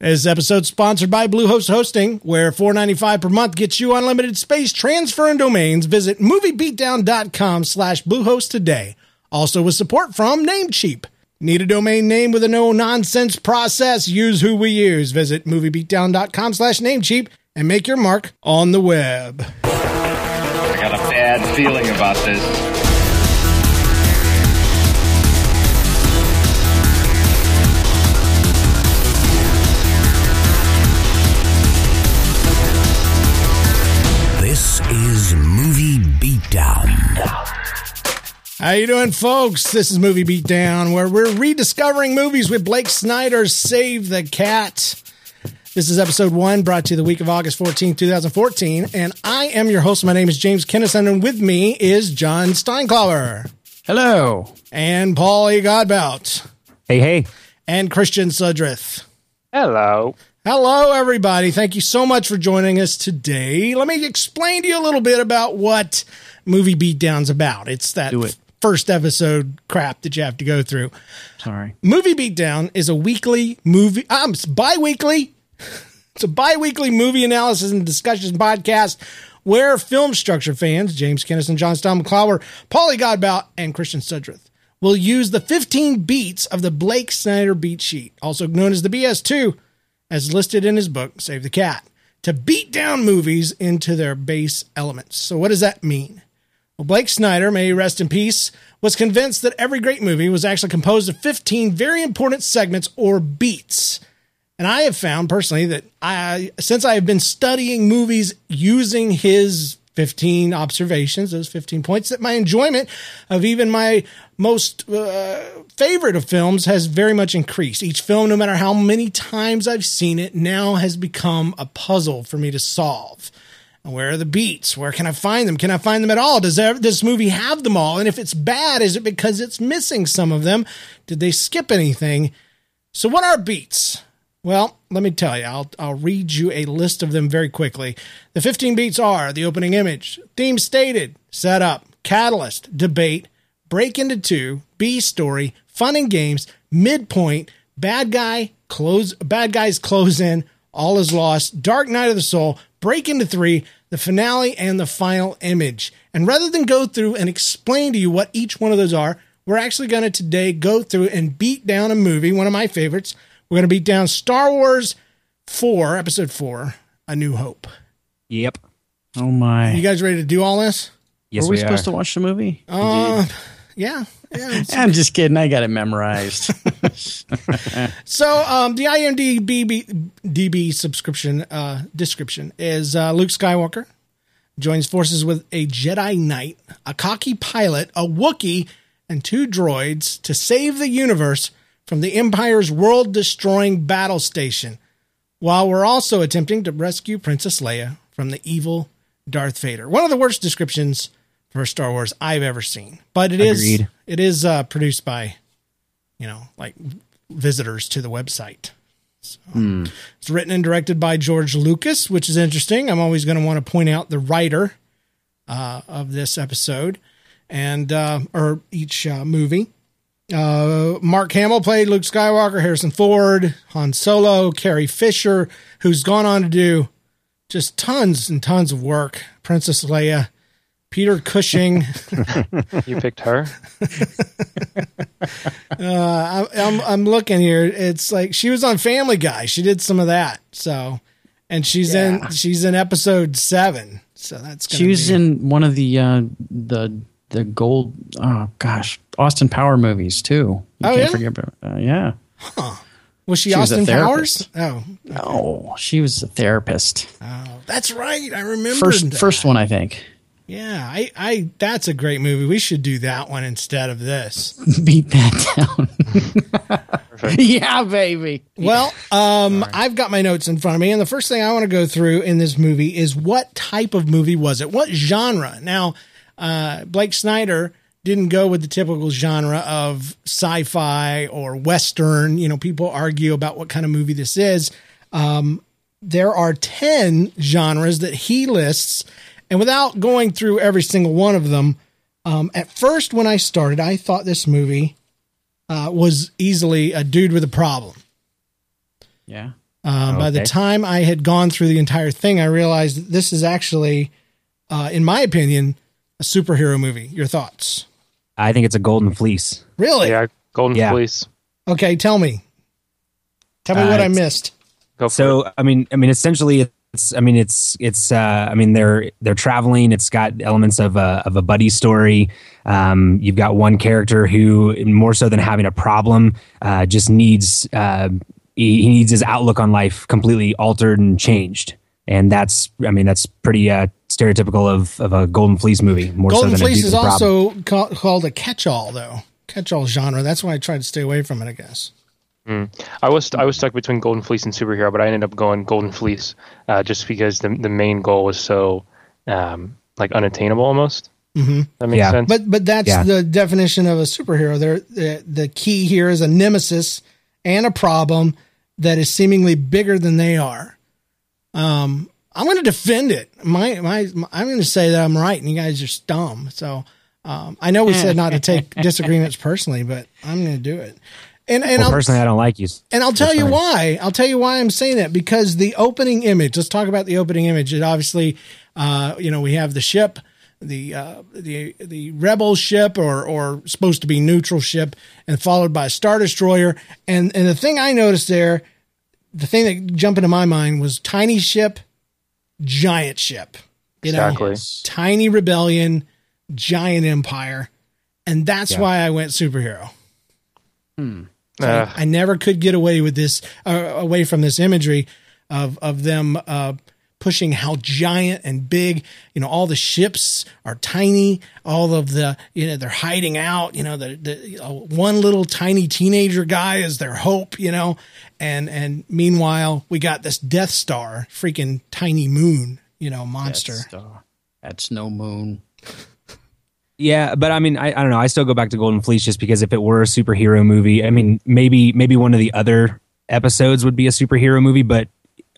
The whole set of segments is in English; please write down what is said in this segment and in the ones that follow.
This episode sponsored by Bluehost Hosting, where $4.95 per month gets you unlimited space, transfer, and domains. Visit moviebeatdown.com slash Bluehost today. Also with support from Namecheap. Need a domain name with a no-nonsense process? Use who we use. Visit moviebeatdown.com slash Namecheap and make your mark on the web. I got a bad feeling about this. How you doing, folks? This is Movie Beatdown, where we're rediscovering movies with Blake Snyder's Save the Cat. This is episode one, brought to you the week of August 14, 2014. And I am your host. My name is James Kennison, and with me is John Steinklauer Hello. and Paul E. Godbout Hey, hey. and Christian Sudrith. Hello. Hello, everybody. Thank you so much for joining us today. Let me explain to you a little bit about what Movie Beatdown's about. It's that Do it. First episode crap that you have to go through. Sorry. Movie Beatdown is a weekly movie, um, it's bi-weekly. It's a bi-weekly movie analysis and discussion podcast where film structure fans, James Kennison, John Stom McClower, Paulie Godbout, and Christian Sudrith will use the 15 beats of the Blake Snyder beat sheet, also known as the BS2, as listed in his book, Save the Cat, to beat down movies into their base elements. So what does that mean? Well, Blake Snyder, may he rest in peace, was convinced that every great movie was actually composed of 15 very important segments or beats. And I have found personally that I, since I have been studying movies using his 15 observations, those 15 points, that my enjoyment of even my most uh, favorite of films has very much increased. Each film, no matter how many times I've seen it, now has become a puzzle for me to solve. Where are the beats? Where can I find them? Can I find them at all? Does there, this movie have them all? And if it's bad, is it because it's missing some of them? Did they skip anything? So, what are beats? Well, let me tell you, I'll, I'll read you a list of them very quickly. The 15 beats are the opening image, theme stated, setup, catalyst, debate, break into two, B story, fun and games, midpoint, bad guy, close, bad guys close in, all is lost, dark night of the soul, break into three, the finale, and the final image. And rather than go through and explain to you what each one of those are, we're actually going to today go through and beat down a movie, one of my favorites. We're going to beat down Star Wars 4, episode 4, A New Hope. Yep. Oh my. You guys ready to do all this? yes, Were we, we supposed are. to watch the movie? Uh, yeah. I'm just kidding. I got it memorized. So, um, the IMDb DB subscription uh, description is uh, Luke Skywalker joins forces with a Jedi Knight, a cocky pilot, a Wookiee, and two droids to save the universe from the Empire's world-destroying battle station, while we're also attempting to rescue Princess Leia from the evil Darth Vader. One of the worst descriptions for Star Wars I've ever seen, but it is Agreed. it is uh, produced by you know like visitors to the website. So, It's written and directed by George Lucas, which is interesting. I'm always going to want to point out the writer uh, of this episode and uh, or each uh, movie. Uh, Mark Hamill played Luke Skywalker, Harrison Ford, Han Solo, Carrie Fisher, who's gone on to do just tons and tons of work. Princess Leia, Peter Cushing. You picked her? Uh, I, I'm I'm looking here. It's like she was on Family Guy. She did some of that. So, and she's in she's in episode seven. So that's gonna she was be- in one of the uh, the the gold. Oh gosh, Austin Power movies too. You Oh, can't yeah? forget about. Uh, yeah. Was she, she was Austin Powers? therapist. Oh, Oh, she was a therapist. oh, that's right. I remember First first one, I think. Yeah, I, I that's a great movie. We should do that one instead of this. Beat that down. yeah, baby. Well, um, I've got my notes in front of me, and the first thing I want to go through in this movie is what type of movie was it? What genre? Now, uh, Blake Snyder didn't go with the typical genre of sci-fi or western. You know, people argue about what kind of movie this is. Um, there are 10 genres that he lists. And without going through every single one of them, um, at first, when I started, I thought this movie uh, was easily a dude with a problem. Yeah. Um, By the time I had gone through the entire thing, I realized that this is actually, uh, in my opinion, a superhero movie. Your thoughts? I think it's a golden fleece. Really? Yeah, Golden Yeah. Fleece. Okay, tell me. Tell me Uh, what I missed. Go for it. So I mean, I mean, essentially, it's. I mean, it's. It's. Uh, I mean, they're they're traveling. It's got elements of a of a buddy story. Um, you've got one character who, more so than having a problem, uh, just needs. Uh, he, he needs his outlook on life completely altered and changed. And that's. I mean, that's pretty uh, stereotypical of of a golden fleece movie. More Golden so than a Fleece is also ca- called a catch-all, though. Catch-all genre. That's why I tried to stay away from it. I guess. I was I was stuck between Golden Fleece and superhero, but I ended up going Golden Fleece uh, just because the the main goal was so um, like unattainable almost. Mm-hmm. That makes Yeah. sense. But but that's Yeah. the definition of a superhero. There, the, the key here is a nemesis and a problem that is seemingly bigger than they are. Um, I'm going to defend it. My, my I'm going to say that I'm right, and you guys are dumb. So um, I know we said not to take disagreements personally, but I'm going to do it. And and Well, personally, I don't like you. and I'll tell That's you fine. why. I'll tell you why I'm saying that because the opening image. Let's talk about the opening image. It obviously, uh, you know, we have the ship, the uh, the the rebel ship, or or supposed to be neutral ship, and followed by a star destroyer. And and the thing I noticed there, the thing that jumped into my mind was tiny ship, giant ship. You know, Exactly. tiny rebellion, giant empire, and that's why I went superhero. Uh, I never could get away with this, uh, away from this imagery of of them uh, pushing how giant and big. You know, all the ships are tiny. All of the, you know, they're hiding out. You know, the, the you know, one little tiny teenager guy is their hope. You know, and and meanwhile we got this Death Star, freaking tiny moon. You know, monster. That's, uh, that's no moon. Yeah, but I mean, I, I don't know. I still go back to Golden Fleece just because if it were a superhero movie, I mean, maybe maybe one of the other episodes would be a superhero movie, but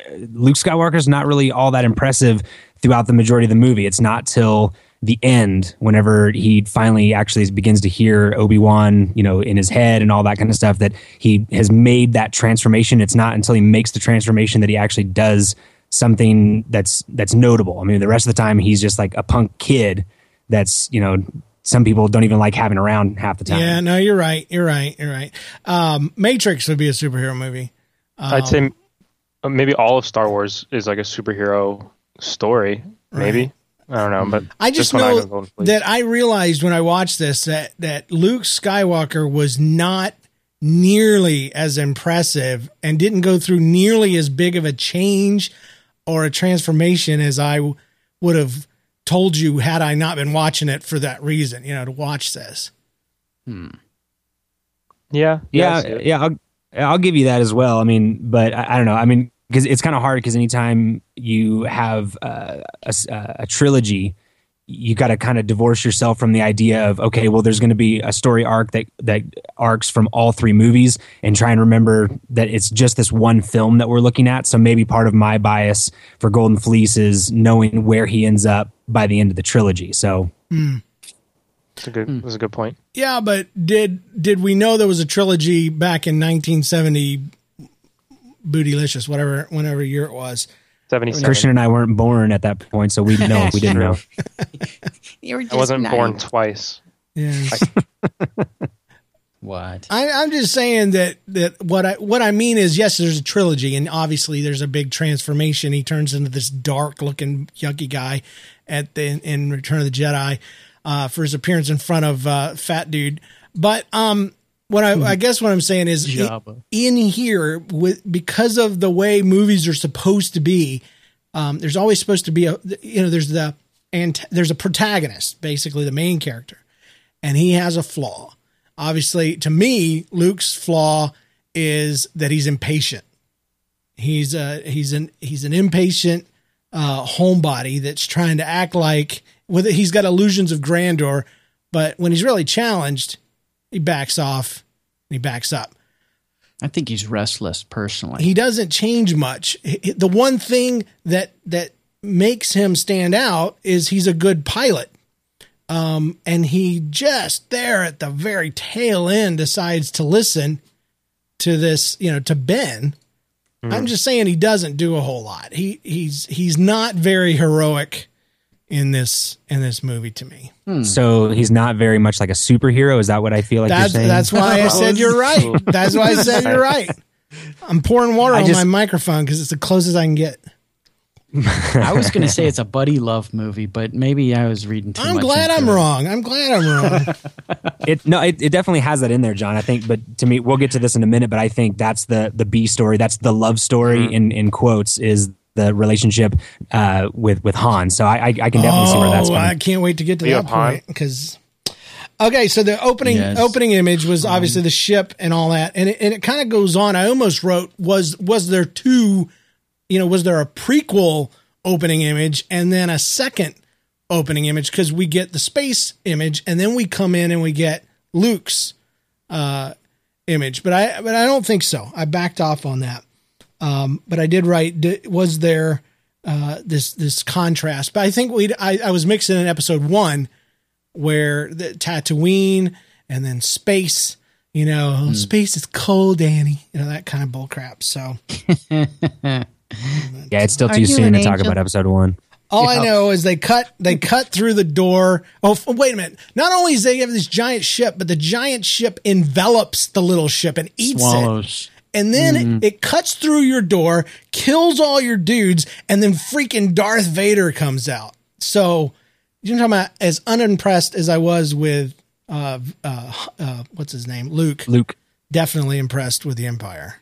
uh, Luke Skywalker's not really all that impressive throughout the majority of the movie. It's not till the end, whenever he finally actually begins to hear Obi Wan, you know, in his head and all that kind of stuff, that he has made that transformation. It's not until he makes the transformation that he actually does something that's that's notable. I mean, the rest of the time he's just like a punk kid that's you know some people don't even like having around half the time. Yeah, no, you're right. You're right. You're right. Um, Matrix would be a superhero movie. I'd say uh, maybe all of Star Wars is like a superhero story. Maybe I don't know, but I just this one know go that I realized when I watched this that that Luke Skywalker was not nearly as impressive and didn't go through nearly as big of a change or a transformation as I would have told you had I not been watching it for that reason, you know, to watch this. yeah, I yeah, yeah. I'll, I'll give you that as well. I mean, but I, I don't know. I mean, because it's kind of hard because anytime you have uh, a, s- uh, a trilogy, you got to kind of divorce yourself from the idea of okay, well, there's going to be a story arc that that arcs from all three movies, and try and remember that it's just this one film that we're looking at. So maybe part of my bias for Golden Fleece is knowing where he ends up by the end of the trilogy. So hmm. That's a good. Hmm. That's a good point. Yeah, but did did we know there was a trilogy back in 1970 Bootylicious, whatever whenever year it was? Seventy-seven. Christian and I weren't born at that point, so we know we didn't know. I wasn't born twice. Yeah. What? I, I'm just saying that that what I what I mean is yes, there's a trilogy, and obviously there's a big transformation. He turns into this dark looking yucky guy at the in Return of the Jedi uh, for his appearance in front of uh, Fat Dude. But um, what I, I guess what I'm saying is i- Jabba. in here with because of the way movies are supposed to be, um, there's always supposed to be a you know there's the and there's a protagonist, basically the main character, and he has a flaw. Obviously, to me, Luke's flaw is that he's impatient. He's a he's an he's an impatient uh, homebody that's trying to act like with it, he's got illusions of grandeur, but when he's really challenged, he backs off. And he backs up. I think he's restless personally. He doesn't change much. The one thing that that makes him stand out is he's a good pilot. Um, and he just there at the very tail end decides to listen to this, you know, to Ben I'm just saying he doesn't do a whole lot. He he's he's not very heroic in this in this movie to me. Hmm. So he's not very much like a superhero. Is that what I feel like That's you're saying? that's why I said you're right. That's why I said you're right. I'm pouring water I on just- my microphone because it's the closest I can get. I was going to say it's a buddy love movie, but maybe I was reading too I'm much. glad I'm it. wrong. I'm glad I'm wrong. it no, it, it definitely has that in there, John. I think, but to me, we'll get to this in a minute. But I think that's the the B story. That's the love story mm-hmm. in in quotes is the relationship uh, with with Han. So I I, I can definitely see where that's oh, coming. I can't wait to get to You that Han? point because. Okay, so the opening Yes. opening image was obviously the ship and all that, and it, and it kind of goes on. I almost wrote was was there two, you know, was there a prequel opening image and then a second opening image because we get the space image and then we come in and we get Luke's uh, image, but I but I don't think so. I backed off on that. Um, but I did write d- was there uh, this this contrast? But I think we I, I was mixing in episode one where the Tatooine and then space. You know, Hmm. space is cold, Ani. You know that kind of bull crap. So yeah, it's still too you soon an to talk angel? about episode one. All I know is they cut they cut through the door. Oh, f- wait a minute! Not only is they have this giant ship, but the giant ship envelops the little ship and eats it. Swallows. And then it, it cuts through your door, kills all your dudes, and then freaking Darth Vader comes out. So you're talking about as unimpressed as I was with uh uh, uh what's his name luke Luke. definitely impressed with the empire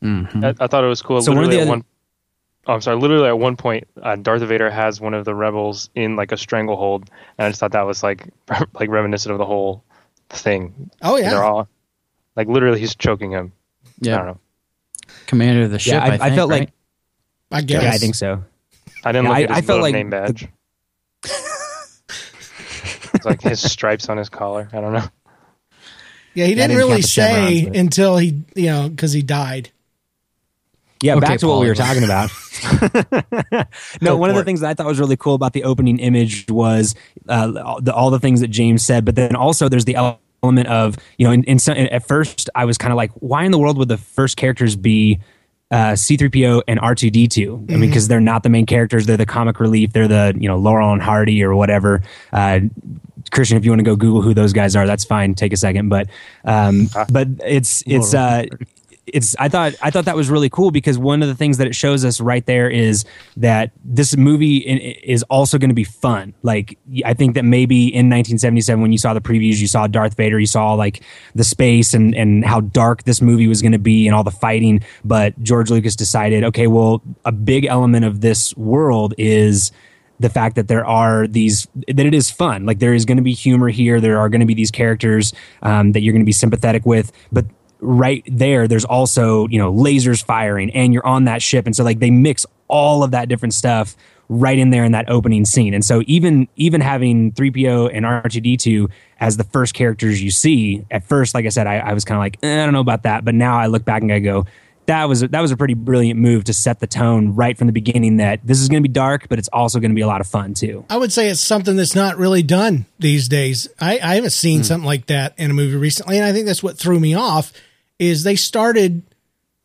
I, I thought it was cool. So one of literally the at other- one, oh, I'm sorry. Literally at one point, uh, Darth Vader has one of the rebels in like a stranglehold, and I just thought that was like like reminiscent of the whole thing. oh yeah They're all like literally he's choking him. I don't Yeah, know. commander of the ship. Yeah, I, I, I felt right? like i guess yeah, I think so. I didn't Yeah, look I- at his I felt little like name the- badge. it's like his stripes on his collar. I don't know. yeah he Yeah, didn't didn't really count the chevrons, say but- until he you know because he died Yeah, Okay, back to what we were talking about. no, Go one of the it. things that I thought was really cool about the opening image was uh, all, the, all the things that James said, but then also there's the element of you know, in, in some, at first I was kind of like, why in the world would the first characters be uh, C3PO and R2D2? I Mm-hmm. mean, because they're not the main characters; they're the comic relief. They're the you know Laurel and Hardy or whatever. Uh, Christian, if you want to go Google who those guys are, that's fine. Take a second, but um, but it's it's uh, it's I thought I thought that was really cool because one of the things that it shows us right there is that this movie is also going to be fun. Like I think that maybe in 1977 when you saw the previews, you saw Darth Vader, you saw like the space and and how dark this movie was going to be and all the fighting. But George Lucas decided, okay, well, a big element of this world is the fact that there are these that it is fun like there is going to be humor here there are going to be these characters um, that you're going to be sympathetic with but right there there's also you know lasers firing and you're on that ship. And so like they mix all of that different stuff right in there in that opening scene. And so even even having 3po and r2d2 as the first characters you see at first like i said i, I was kind of like eh, i don't know about that. But now i look back and i go that was that was a pretty brilliant move to set the tone right from the beginning that this is going to be dark, but it's also going to be a lot of fun too. i would say it's something that's not really done these days. I, I haven't seen something like that in a movie recently and i think that's what threw me off is they started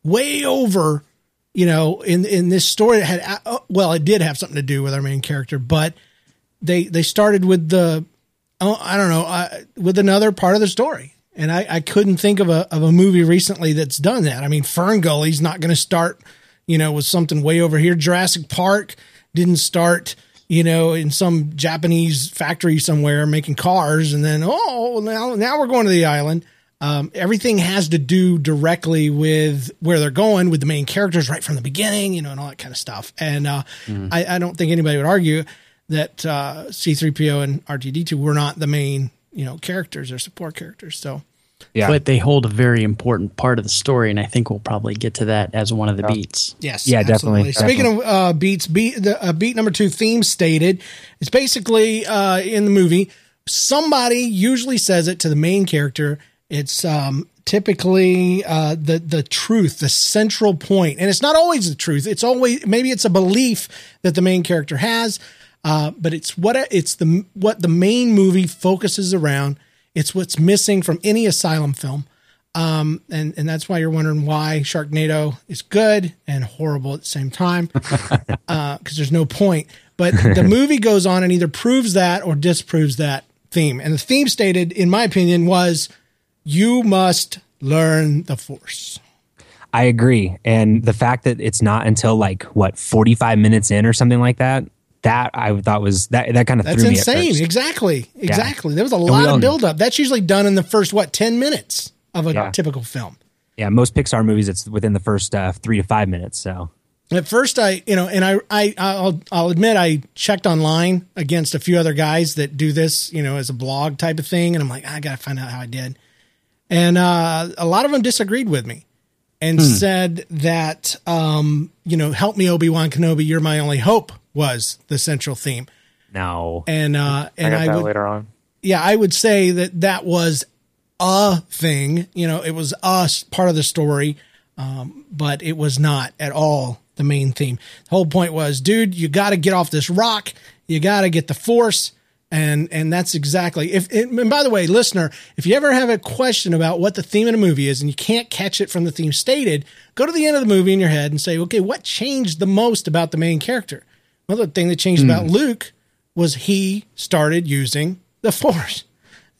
way over you know in in this story that had uh, well it did have something to do with our main character but they they started with the oh, I don't know uh, with another part of the story, and I, I couldn't think of a of a movie recently that's done that. I mean, Fern Gully's not going to start, you know, with something way over here. Jurassic Park didn't start, you know, in some Japanese factory somewhere making cars, and then oh now now we're going to the island. Um, everything has to do directly with where they're going with the main characters right from the beginning, you know, and all that kind of stuff. And uh, I, I don't think anybody would argue that uh, C3PO and R2D2 were not the main, you know, characters or support characters. So Yeah. But they hold a very important part of the story, and I think we'll probably get to that as one of the beats. yes, Yeah, definitely, Speaking of uh, beats, beat the uh, beat number two theme stated. It's basically uh, in the movie. Somebody usually says it to the main character. It's um, typically uh, the the truth, the central point, and it's not always the truth. It's always maybe it's a belief that the main character has, uh, but it's what it's the what the main movie focuses around. It's what's missing from any asylum film. Um, and, and that's why you're wondering why Sharknado is good and horrible at the same time. Uh, cause there's no point. But the movie goes on and either proves that or disproves that theme. And the theme stated, in my opinion, was you must learn the force. I agree. And the fact that it's not until like what 45 minutes in or something like that, that I thought was that that kind of That's threw insane. me at first. Exactly. Exactly. There was a we lot of buildup. That's usually done in the first, what, 10 minutes of a Yeah. typical film. Yeah, most Pixar movies it's within the first uh, 3 to 5 minutes, so At first, I you know, and I I I'll I'll admit I checked online against a few other guys that do this, you know, as a blog type of thing, and I'm like, I gotta find out how I did, and uh, a lot of them disagreed with me and said that um, you know, help me Obi Wan Kenobi, you're my only hope was the central theme, no. and uh, I and got I, that would later on. yeah, I would say that that was a thing. You know, it was us part of the story, um, but it was not at all the main theme. The whole point was, dude, you got to get off this rock. You got to get the force. And and that's exactly if. And by the way, listener, if you ever have a question about what the theme of a movie is and you can't catch it from the theme stated, go to the end of the movie in your head and say, okay, what changed the most about the main character? Well, the thing that changed about hmm. Luke was he started using the force,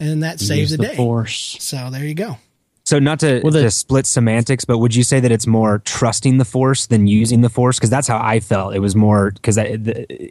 and that saved the, the day. force. So there you go. So not to, Well, the- to split semantics, but would you say that it's more trusting the force than using the force? Because that's how I felt. It was more because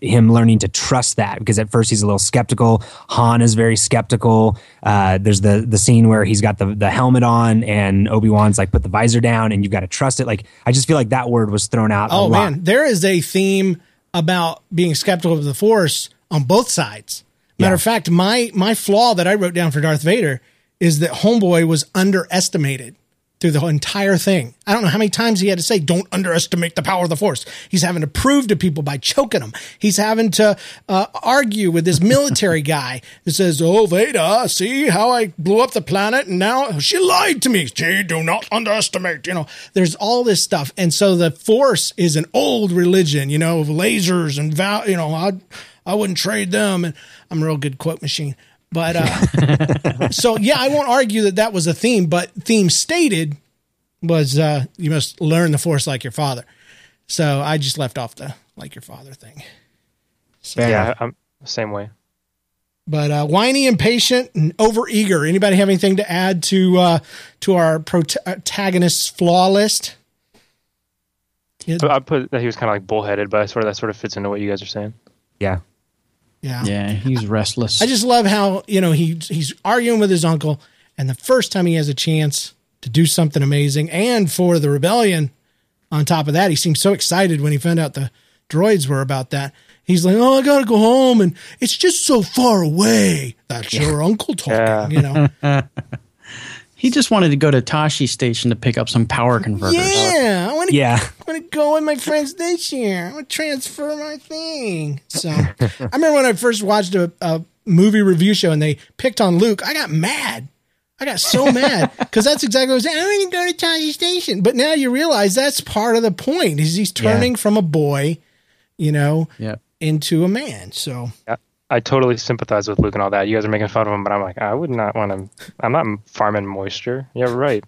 him learning to trust that. Because at first he's a little skeptical. Han is very skeptical. Uh, there's the the scene where he's got the the helmet on, and Obi Wan's like put the visor down, and you've got to trust it. Like I just feel like that word was thrown out. a Oh man, there is a theme about being skeptical of the Force on both sides. Matter Yeah. of fact, my my flaw that I wrote down for Darth Vader is that Homeboy was underestimated through the entire thing. I don't know how many times he had to say, "Don't underestimate the power of the Force." He's having to prove to people by choking them. He's having to uh, argue with this military guy that says, "Oh, Vader, see how I blew up the planet, and now she lied to me." See, do not underestimate. You know, there's all this stuff, and so the Force is an old religion. You know, of lasers and vow. You know, I I wouldn't trade them, and I'm a real good quote machine. But uh, so yeah, I won't argue that that was a theme, but theme stated was uh, you must learn the force like your father. So I just left off the like your father thing. Fair Yeah, enough. I'm same way. But uh, whiny, impatient, and overeager. Anybody have anything to add to uh, to our protagonist's flaw list? Yeah, I I put that he was kind of like bullheaded, but I sort of that sort of fits into what you guys are saying. Yeah. Yeah. Yeah, he's restless. I just love how you know he he's arguing with his uncle, and the first time he has a chance to do something amazing, and for the rebellion, on top of that, he seemed so excited when he found out the droids were about that. He's like, "Oh, I gotta go home, and it's just so far away." That's your uncle talking, Yeah. you know. he just wanted to go to Tosche Station to pick up some power converters. yeah, I want to. Yeah. I'm gonna go with my friends this year. I'm gonna transfer my thing. So I remember when I first watched a, a movie review show and they picked on Luke. I got mad. I got so mad because that's exactly what I was saying. I want to go to Tosche Station. But now you realize that's part of the point is he's turning from a boy, you know, Yeah. into a man. So Yeah, I totally sympathize with Luke and all that. You guys are making fun of him, but I'm like, I would not want to. I'm not farming moisture. Yeah, right.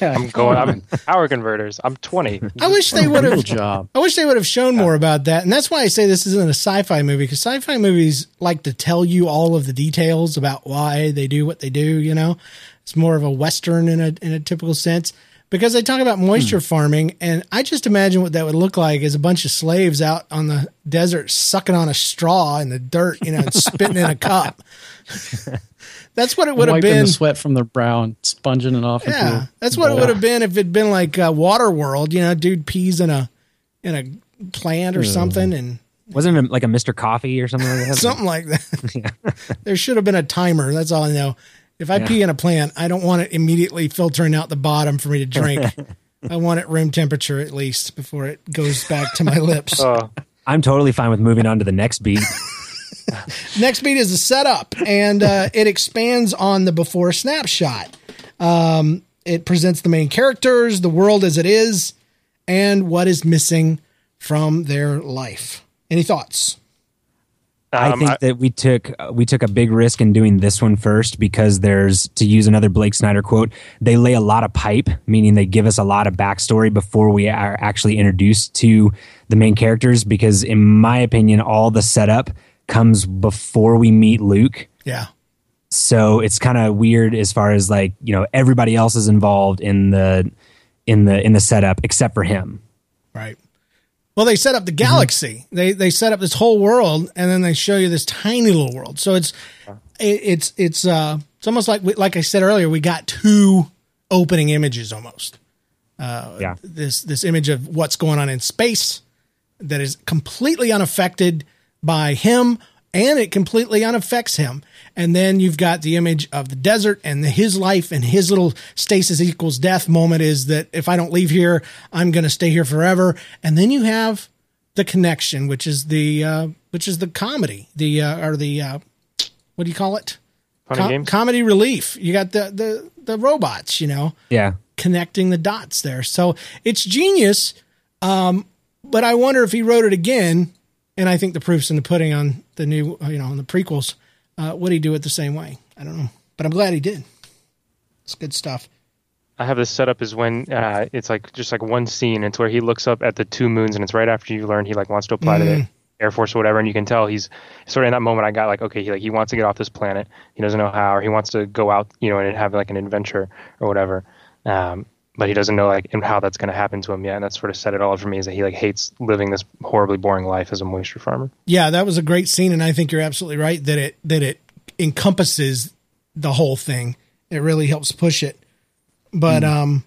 I'm going. I'm power converters. I'm 20. I wish they would have job. I wish they would have shown more about that. And that's why I say this isn't a sci-fi movie because sci-fi movies like to tell you all of the details about why they do what they do, you know. It's more of a western in a in a typical sense because they talk about hmm. moisture farming and I just imagine what that would look like as a bunch of slaves out on the desert sucking on a straw in the dirt, you know, and spitting in a cup. That's what it would have Wiping been. the sweat from their brow and sponging it off. Yeah, a that's what it would have been if it'd been like uh, Water World. You know, dude pees in a in a plant or something, and Wasn't it like a Mr. Coffee or something like that? something like that. there should have been a timer. That's all I know. If I pee in a plant, I don't want it immediately filtering out the bottom for me to drink. I want it room temperature at least before it goes back to my lips. Oh, I'm totally fine with moving on to the next beat. Next beat is a setup, and uh, it expands on the before snapshot. Um, it presents the main characters, the world as it is, and what is missing from their life. Any thoughts? I Um, think I- that we took uh, we took a big risk in doing this one first because there's to use another Blake Snyder quote, they lay a lot of pipe, meaning they give us a lot of backstory before we are actually introduced to the main characters. Because in my opinion, all the setup comes before we meet Luke. Yeah. So it's kind of weird as far as like you know everybody else is involved in the in the in the setup except for him. Right. Well, they set up the galaxy. They they set up this whole world, and then they show you this tiny little world. So it's it, it's it's uh it's almost like we, like I said earlier, we got two opening images almost. yeah. This this image of what's going on in space that is completely unaffected by him, and it completely unaffects him. And then you've got the image of the desert and the, his life and his little stasis equals death moment is that if I don't leave here, I'm going to stay here forever. And then you have the connection, which is the uh, which is the comedy, the uh, or the uh, what do you call it? Funny games? comedy relief. You got the the the robots, you know Yeah. connecting the dots there. So it's genius. Um, but I wonder if he wrote it again, and I think the proof's in the pudding on the new, you know, on the prequels. Uh, would he do it the same way? I don't know, but I'm glad he did. It's good stuff. I have this set up is when uh, it's like just like one scene. It's where he looks up at the two moons, and it's right after you learn he like wants to apply to the Air Force or whatever, and you can tell he's sort of in that moment. I got like, okay, he like he wants to get off this planet. He doesn't know how, or he wants to go out, you know, and have like an adventure or whatever. Um, but he doesn't know like and how that's going to happen to him yet, and that sort of set it all up for me. Is that he like hates living this horribly boring life as a moisture farmer. Yeah, that was a great scene, and I think you're absolutely right that it that it encompasses the whole thing. It really helps push it. But um,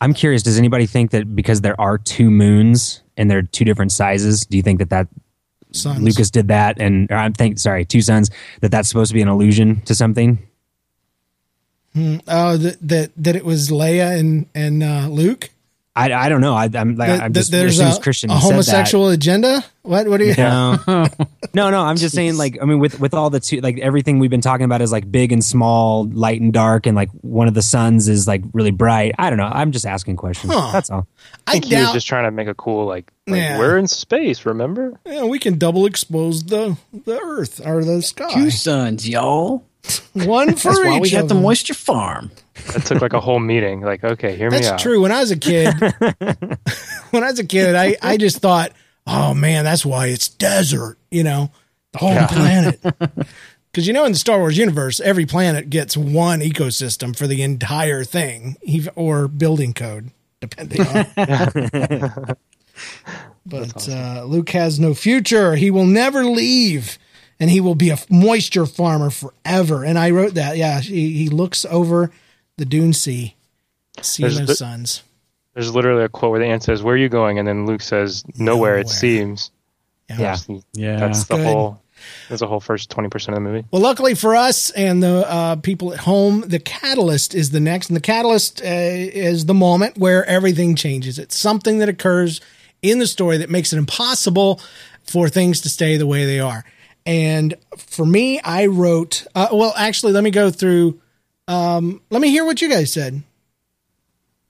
I'm curious. Does anybody think that because there are two moons and they're two different sizes, do you think that that sons. Lucas did that? And or I'm think sorry, two sons. That that's supposed to be an allusion to something. Oh, that that that it was Leia and and uh, Luke. I, I don't know. I, I'm like That- I'm that just there's as a, Christian a said that- homosexual agenda. What? What are you? No, no, no. I'm just saying, like, I mean, with with all the two, like everything we've been talking about is like big and small, light and dark, and like one of the suns is like really bright. I don't know. I'm just asking questions. Huh. That's all. I I think he was doubt. just trying to make a cool like, like Yeah. we're in space. Remember? yeah, we can double expose the the Earth or the sky. Two suns, y'all. One for That's each. why we of have the moisture farm. That took like a whole meeting. Like, okay, hear me That's out. true. When I was a kid, when I was a kid, I I just thought, oh man, that's why it's desert. You know, the whole planet. Because you know, in the Star Wars universe, every planet gets one ecosystem for the entire thing, ev- or building code, depending on. but uh, Luke has no future. He will never leave, and he will be a moisture farmer forever. And I wrote that. Yeah, he, he looks over the Dune Sea, seeing There's those the- suns. There's literally a quote where the aunt says, "Where are you going?" And then Luke says, "Nowhere." Nowhere. It seems. Yeah. That's, Yeah. that's the Good. whole. That's the whole first twenty percent of the movie. Well, luckily for us and the uh, people at home, the catalyst is the next, and the catalyst uh, is the moment where everything changes. It's something that occurs in the story that makes it impossible for things to stay the way they are. And for me, I wrote. Uh, well, actually, let me go through. Um, let me hear what you guys said.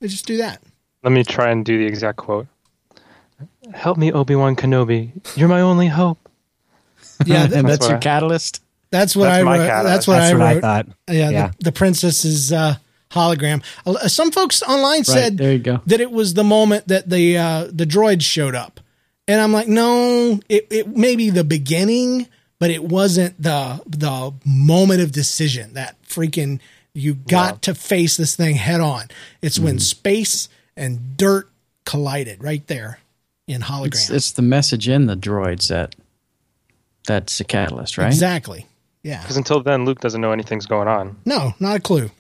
Let's just do that. Let me try and do the exact quote. Help me, Obi Wan Kenobi. You're my only hope. Yeah, and th- that's what your I- catalyst. that's what That's I wrote. catalyst. That's what That's I what wrote. I thought. Yeah, Yeah. The, the princess's uh, hologram. Uh, Some folks online said there you go. that it was the moment that the uh, the droids showed up, and I'm like, no, it, it may be the beginning, but it wasn't the the moment of decision. That freaking you got to face this thing head on. It's when mm-hmm. space and dirt collided right there in hologram. It's, it's the message in the droids that that's the catalyst, right? Exactly. Yeah. Because until then, Luke doesn't know anything's going on. No, not a clue.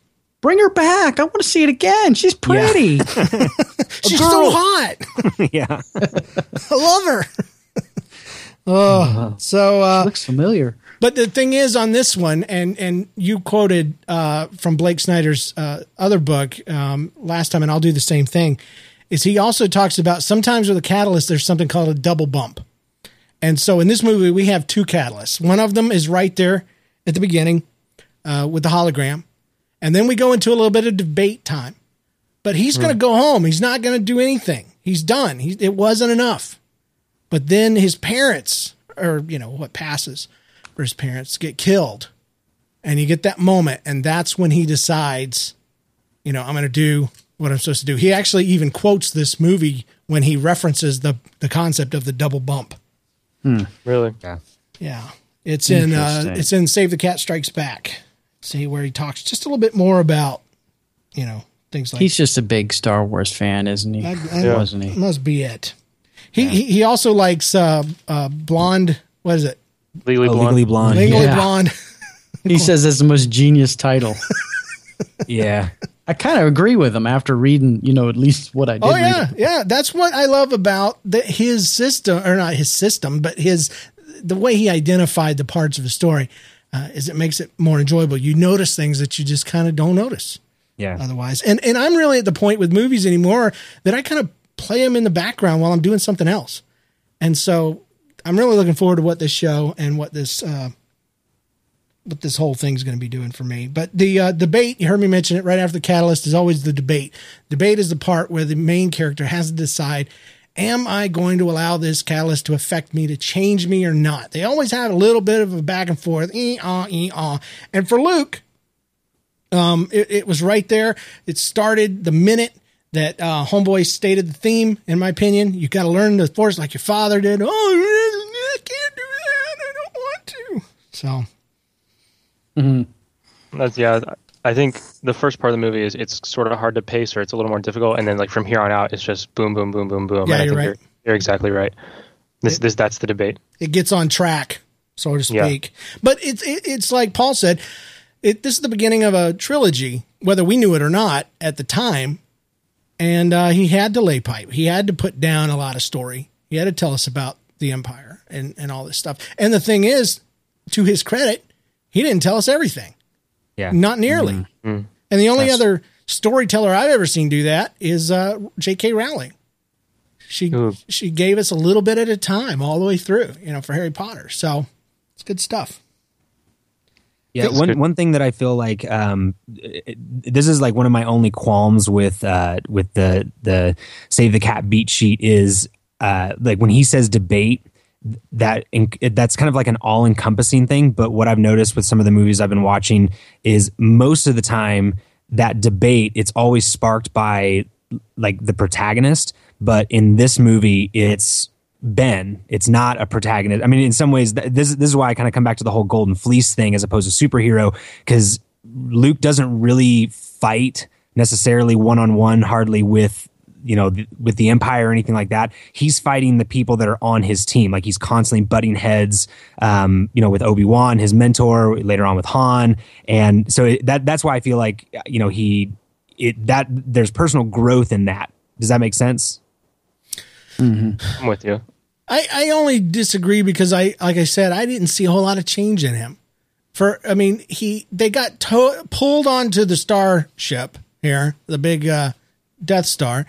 Bring her back. I want to see it again. She's pretty. She's so hot. yeah. I love her. Oh, so uh, Looks familiar. but the thing is on this one, and and you quoted uh, from Blake Snyder's uh, other book um, last time, and I'll do the same thing. Is he also talks about sometimes with a catalyst, there's something called a double bump, and so in this movie we have two catalysts. One of them is right there at the beginning uh, with the hologram, and then we go into a little bit of debate time. But he's going to go home. He's not going to do anything. He's done. He, it wasn't enough. But then his parents, or you know what passes, for his parents get killed, and you get that moment, and that's when he decides, you know, I'm going to do what I'm supposed to do. He actually even quotes this movie when he references the the concept of the double bump. Really? Yeah, Yeah. it's in uh, it's in Save the Cat Strikes Back. See where he talks just a little bit more about, you know, things like He's just a big Star Wars fan, isn't he? I- I- Wasn't he? Must be it. He he, he also likes uh, uh, blonde. What is it? Legally Oh, blonde. Legally Blonde. Legally Yeah. blonde. He says that's the most genius title. Yeah. I kind of agree with him after reading, you know, at least what I did Oh yeah, yeah. That's what I love about the, his system, or not his system, but his the way he identified the parts of the story. Uh, is it makes it more enjoyable. You notice things that you just kind of don't notice Yeah. otherwise. And and I'm really at the point with movies anymore that I kind of play them in the background while I'm doing something else. And so I'm really looking forward to what this show and what this uh, what this whole thing's going to be doing for me. But the uh, debate, you heard me mention it right after the catalyst, is always the debate. Debate is the part where the main character has to decide. Am I going to allow this catalyst to affect me, to change me or not? They always have a little bit of a back and forth, ee ah, ee ah. And for Luke, um, it, it was right there. It started the minute that uh, Homeboy stated the theme. In my opinion, you got to learn the force like your father did. Oh, I can't do that. I don't want to. So That's yeah. I think the first part of the movie is it's sort of hard to pace, or it's a little more difficult, and then like from here on out, it's just boom, boom, boom, boom, boom. Yeah, and you're think right. You're, you're exactly right. This, this, that's the debate. it gets on track, so to Yeah. speak. But it's it, it's like Paul said. It, this is the beginning of a trilogy, whether we knew it or not at the time. And uh, he had to lay pipe. He had to put down a lot of story. He had to tell us about the empire and, and all this stuff. And the thing is, to his credit, he didn't tell us everything. Yeah. Not nearly. And the only other storyteller I've ever seen do that is uh, J.K. Rowling. She Ooh. she gave us a little bit at a time, all the way through. You know, for Harry Potter. So it's good stuff. Yeah, one good. one thing that I feel like um, it- this is like one of my only qualms with uh, with the the save the cat beat sheet is uh, like when he says debate that that's kind of like an all encompassing thing. But what I've noticed with some of the movies I've been watching is most of the time that debate it's always sparked by like the protagonist, but in this movie it's Ben. It's not a protagonist. I mean, in some ways, th- this this is why I kind of come back to the whole Golden Fleece thing as opposed to superhero because Luke doesn't really fight necessarily one on one, hardly with you know th- with the Empire or anything like that. He's fighting the people that are on his team. Like he's constantly butting heads, um, you know, with Obi Wan, his mentor, later on with Han, and so it, that that's why I feel like you know he it that there's personal growth in that. Does that make sense? I'm with you. I, I only disagree because I like I said I didn't see a whole lot of change in him. For I mean he they got to- pulled onto the starship here, the big uh, Death Star.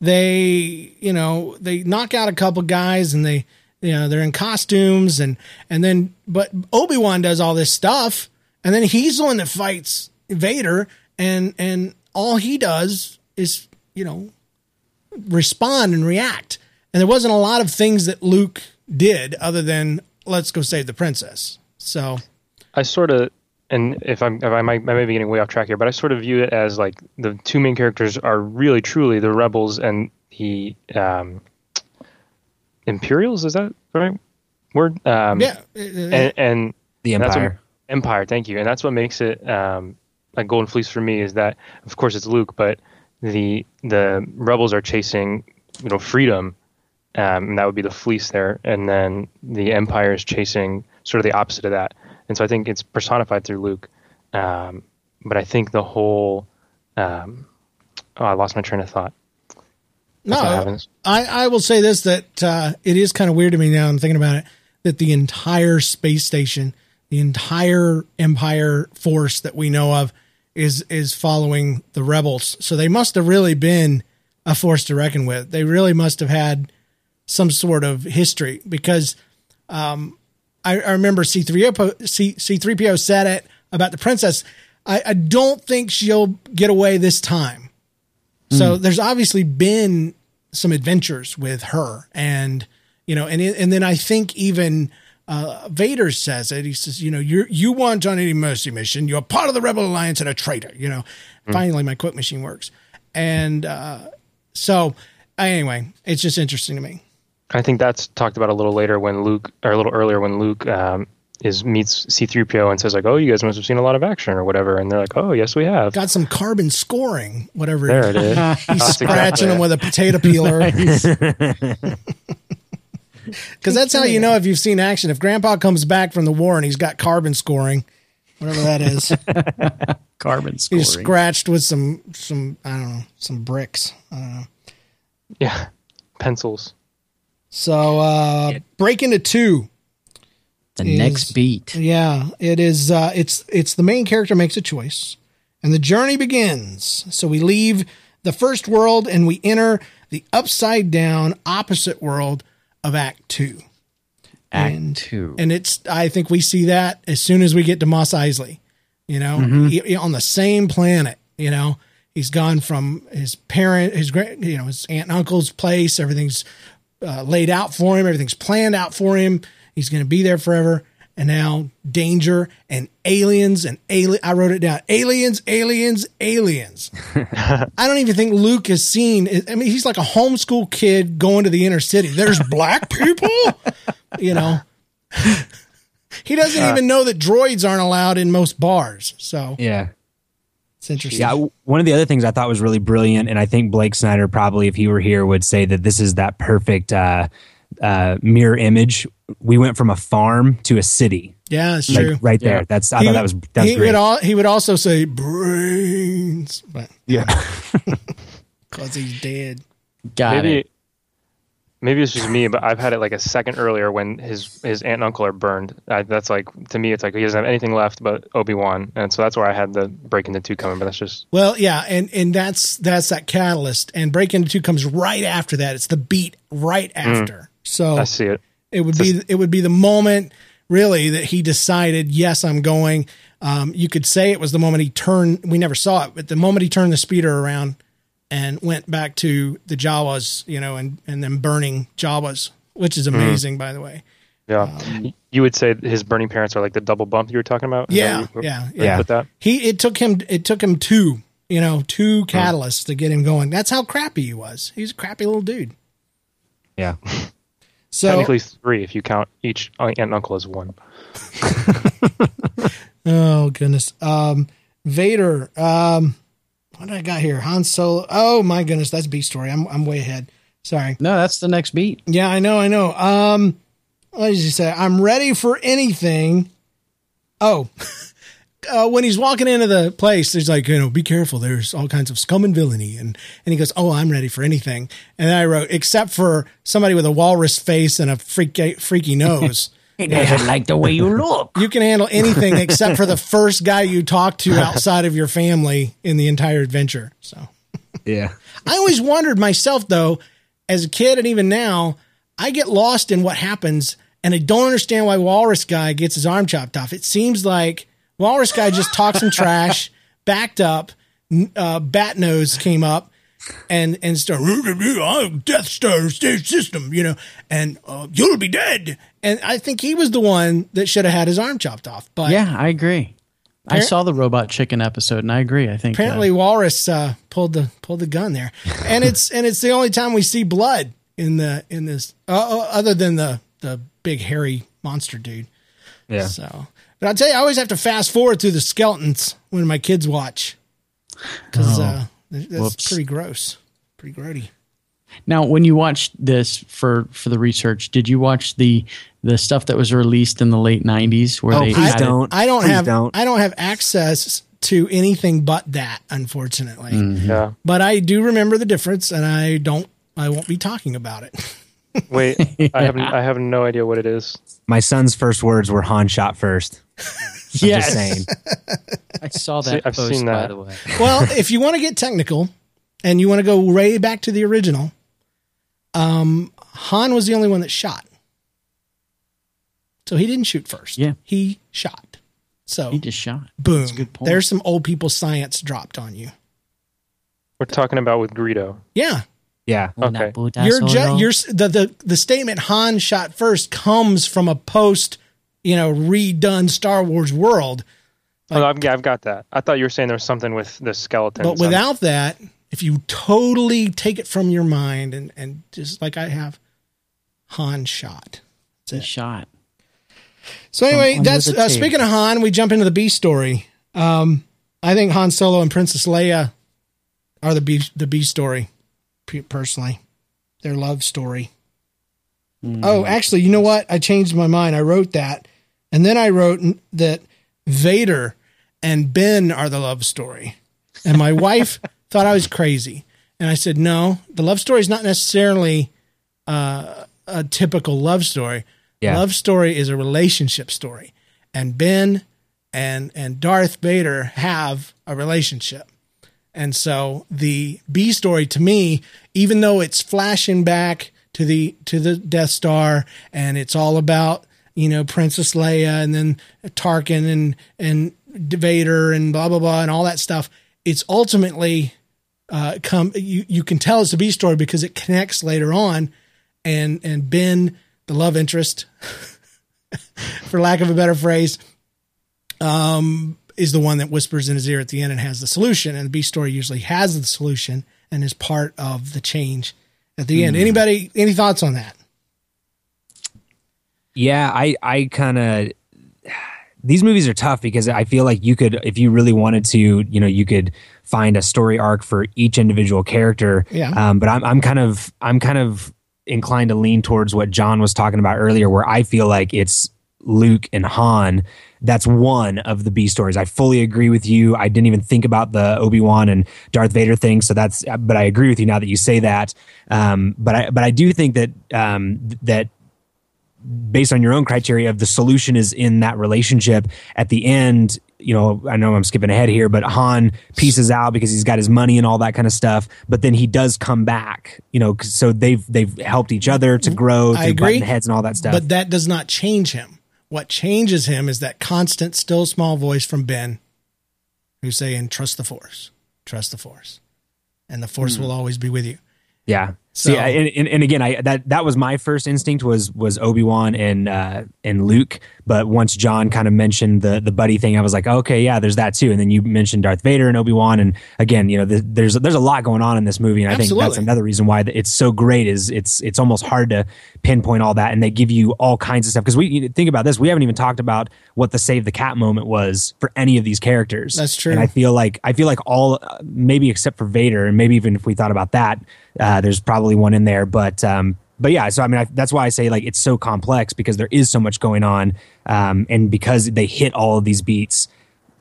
They you know they knock out a couple guys and they you know they're in costumes and and then but Obi Wan does all this stuff and then he's the one that fights Vader and and all he does is you know respond and react. And there wasn't a lot of things that Luke did other than let's go save the princess. So I sort of, and if I'm, if I might, I may be getting way off track here, but I sort of view it as like the two main characters are really truly the rebels and the um, Imperials. Is that the right word? Um, yeah, and, and The that's what- Empire. Empire, thank you. And that's what makes it um, like Golden Fleece for me is that, of course, it's Luke, but the the rebels are chasing, you know, freedom, um, and that would be the fleece there, and then the Empire is chasing sort of the opposite of that. And so I think it's personified through Luke, um, but I think the whole, um, oh, I lost my train of thought. No. I, I will say this that uh, it is kind of weird to me now. I'm thinking about it that the entire space station, the entire Empire force that we know of, is is following the rebels. So they must have really been a force to reckon with. They really must have had some sort of history because um, I, I remember C3PO, C, C3PO said it about the princess. I, I don't think she'll get away this time. So there's obviously been some adventures with her, and you know, and and then I think even uh, Vader says it. He says, you know, you you weren't on any mercy mission. You're part of the Rebel Alliance and a traitor. You know, finally my quote machine works. And uh, so, anyway, it's just interesting to me. I think that's talked about a little later when Luke, or a little earlier when Luke um, is meets C-3PO and says like, "Oh, you guys must have seen a lot of action or whatever," and they're like, "Oh, yes, we have." Got some carbon scoring, whatever. There it is. He's That's scratching exactly them it. with a potato peeler. Because that's how you know if you've seen action. If Grandpa comes back from the war and he's got carbon scoring, whatever that is, Carbon scoring. he's scratched with some some I don't know some bricks. I don't know. Yeah, pencils. So uh break into two. the is- next beat. Yeah, it is. Uh, it's it's the main character makes a choice, and the journey begins. So we leave the first world and we enter the upside down opposite world of Act Two. Act and, two. and it's I think we see that as soon as we get to Mos Eisley. You know, He- he- on the same planet. You know, he's gone from his parent, his grand, you know, his aunt and uncle's place. Everything's uh, laid out for him. Everything's planned out for him. He's going to be there forever. And now danger and aliens and alien. I wrote it down. Aliens, aliens, aliens. I don't even think Luke has seen. I mean, he's like a homeschool kid going to the inner city. There's black people, you know. He doesn't even know that droids aren't allowed in most bars. So Yeah. It's interesting. Yeah, one of the other things I thought was really brilliant, and I think Blake Snyder probably, if he were here, would say that this is that perfect uh, uh, mirror image. We went from a farm to a city, Yeah, it's like true. right there. That's I He thought that was that he great. would all, he would also say brains, but yeah, because he's dead. Got maybe it. Maybe it's just me, but I've had it like a second earlier when his his aunt and uncle are burned. I, that's like to me, it's like he doesn't have anything left but Obi Wan, and so that's where I had the break into two coming. But that's just Well, yeah, and and that's that's that catalyst. And Break Into Two comes right after that. It's the beat right after. So I see it. it would be it would be the moment really that he decided, yes, I'm going. Um, you could say it was the moment he turned. We never saw it, but the moment he turned the speeder around and went back to the Jawas, you know, and and then burning Jawas, which is amazing, by the way. Yeah, Um, you would say his burning parents are like the double bump you were talking about. Yeah, you- yeah, where yeah. Put that. He it took him it took him two, you know, two catalysts to get him going. That's how crappy he was. He's a crappy little dude. yeah. So Technically three if you count each aunt and uncle as one. Oh goodness. Um Vader. Um what did I got here? Han Solo. Oh my goodness, that's B story. I'm I'm way ahead. Sorry. No, that's the next beat. Yeah, I know, I know. Um what did you say? I'm ready for anything. Oh. Uh, when he's walking into the place, there's like, you know, be careful. There's all kinds of scum and villainy. And, and he goes, Oh, I'm ready for anything. And then I wrote, except for somebody with a walrus face and a freaky, freaky nose. He doesn't like the way you look. you can handle anything except for the first guy you talk to outside of your family in the entire adventure. So Yeah. I always wondered myself though, as a kid and even now, I get lost in what happens and I don't understand why Walrus guy gets his arm chopped off. It seems like Walrus guy just talked some trash, backed up, n- uh, Bat Nose came up and and started "I'm Death Star stage system, you know, and uh, you'll be dead. And I think he was the one that should have had his arm chopped off. But Yeah, I agree. I saw the robot chicken episode, and I agree. I think uh, apparently Walrus uh, pulled the pulled the gun there, and it's and it's the only time we see blood in the in this, uh, uh, other than the the big hairy monster dude. Yeah. So, but I'll tell you, I always have to fast forward through the skeletons when my kids watch because uh, that's Whoops. pretty gross, pretty grody. Now, when you watched this for for the research, did you watch the the stuff that was released in the late '90s where Oh, they please added- don't. I don't Please have don't. I don't have access to anything but that, unfortunately. Mm-hmm. Yeah. But I do remember the difference, and I don't. I won't be talking about it. Wait, I have I have no idea what it is. My son's first words were Han shot first. I'm Yes. just saying. I saw See, that I've post seen by that. the way. well, if you want to get technical and you want to go way back to the original, um, Han was the only one that shot. So he didn't shoot first. Yeah. He shot. So He just shot. boom. That's a good point. There's some old people science dropped on you. We're talking about with Greedo. Yeah. Yeah. Okay. puta Your ju- solo. your the, the the statement Han shot first comes from a post, you know, redone Star Wars world. oh, I've, yeah, I've got that. I thought you were saying there was something with the skeletons. But without that, if you totally take it from your mind and and just like I have, Han shot. He shot. So anyway, under that's uh, speaking of Han. We jump into the B story. Um, I think Han Solo and Princess Leia are the B the B story. Personally, their love story. Oh, actually, you know what? I changed my mind. I wrote that, and then I wrote that Vader and Ben are the love story. And my wife thought I was crazy, and I said, "No, the love story is not necessarily uh, a typical love story. Yeah. Love story is a relationship story, and Ben and and Darth Vader have a relationship." And so the B story to me, even though it's flashing back to the to the Death Star and it's all about, you know, Princess Leia and then Tarkin and and Vader and blah blah blah and all that stuff, it's ultimately uh come you you can tell it's a B story because it connects later on and and Ben, the love interest, for lack of a better phrase, um, is the one that whispers in his ear at the end and has the solution. And the B story usually has the solution and is part of the change at the end. Anybody, any thoughts on that? Yeah, I I kind of these movies are tough because I feel like you could if you really wanted to, you know, you could find a story arc for each individual character. Yeah. Um, but I'm I'm kind of I'm kind of inclined to lean towards what John was talking about earlier, where I feel like it's Luke and Han. That's one of the B stories. I fully agree with you. I didn't even think about the Obi Wan and Darth Vader thing. So that's, but I agree with you now that you say that. Um, but I, but I do think that um, that based on your own criteria of the solution is in that relationship at the end you know i know i'm skipping ahead here but han pieces out because he's got his money and all that kind of stuff but then he does come back you know so they've they've helped each other to grow I to agree. button heads and all that stuff But that does not change him. What changes him is that constant, still small voice from Ben who's saying, trust the force, trust the force. And the force hmm. will always be with you. Yeah. So- See, I- and, and, again, I that that was my first instinct was was Obi Wan and uh, and Luke. But once John kind of mentioned the the buddy thing, I was like, okay, yeah, there's that too. And then you mentioned Darth Vader and Obi Wan, and again, you know, th- there's there's a lot going on in this movie, and I think that's another reason why it's so great. Is it's it's almost hard to pinpoint all that, and they give you all kinds of stuff because we think about this, we haven't even talked about what the save the cat moment was for any of these characters. That's true. And I feel like I feel like all uh, maybe except for Vader, and maybe even if we thought about that, uh, there's probably one in there. But um, but yeah, so I mean I, that's why I say like it's so complex because there is so much going on, um, and because they hit all of these beats,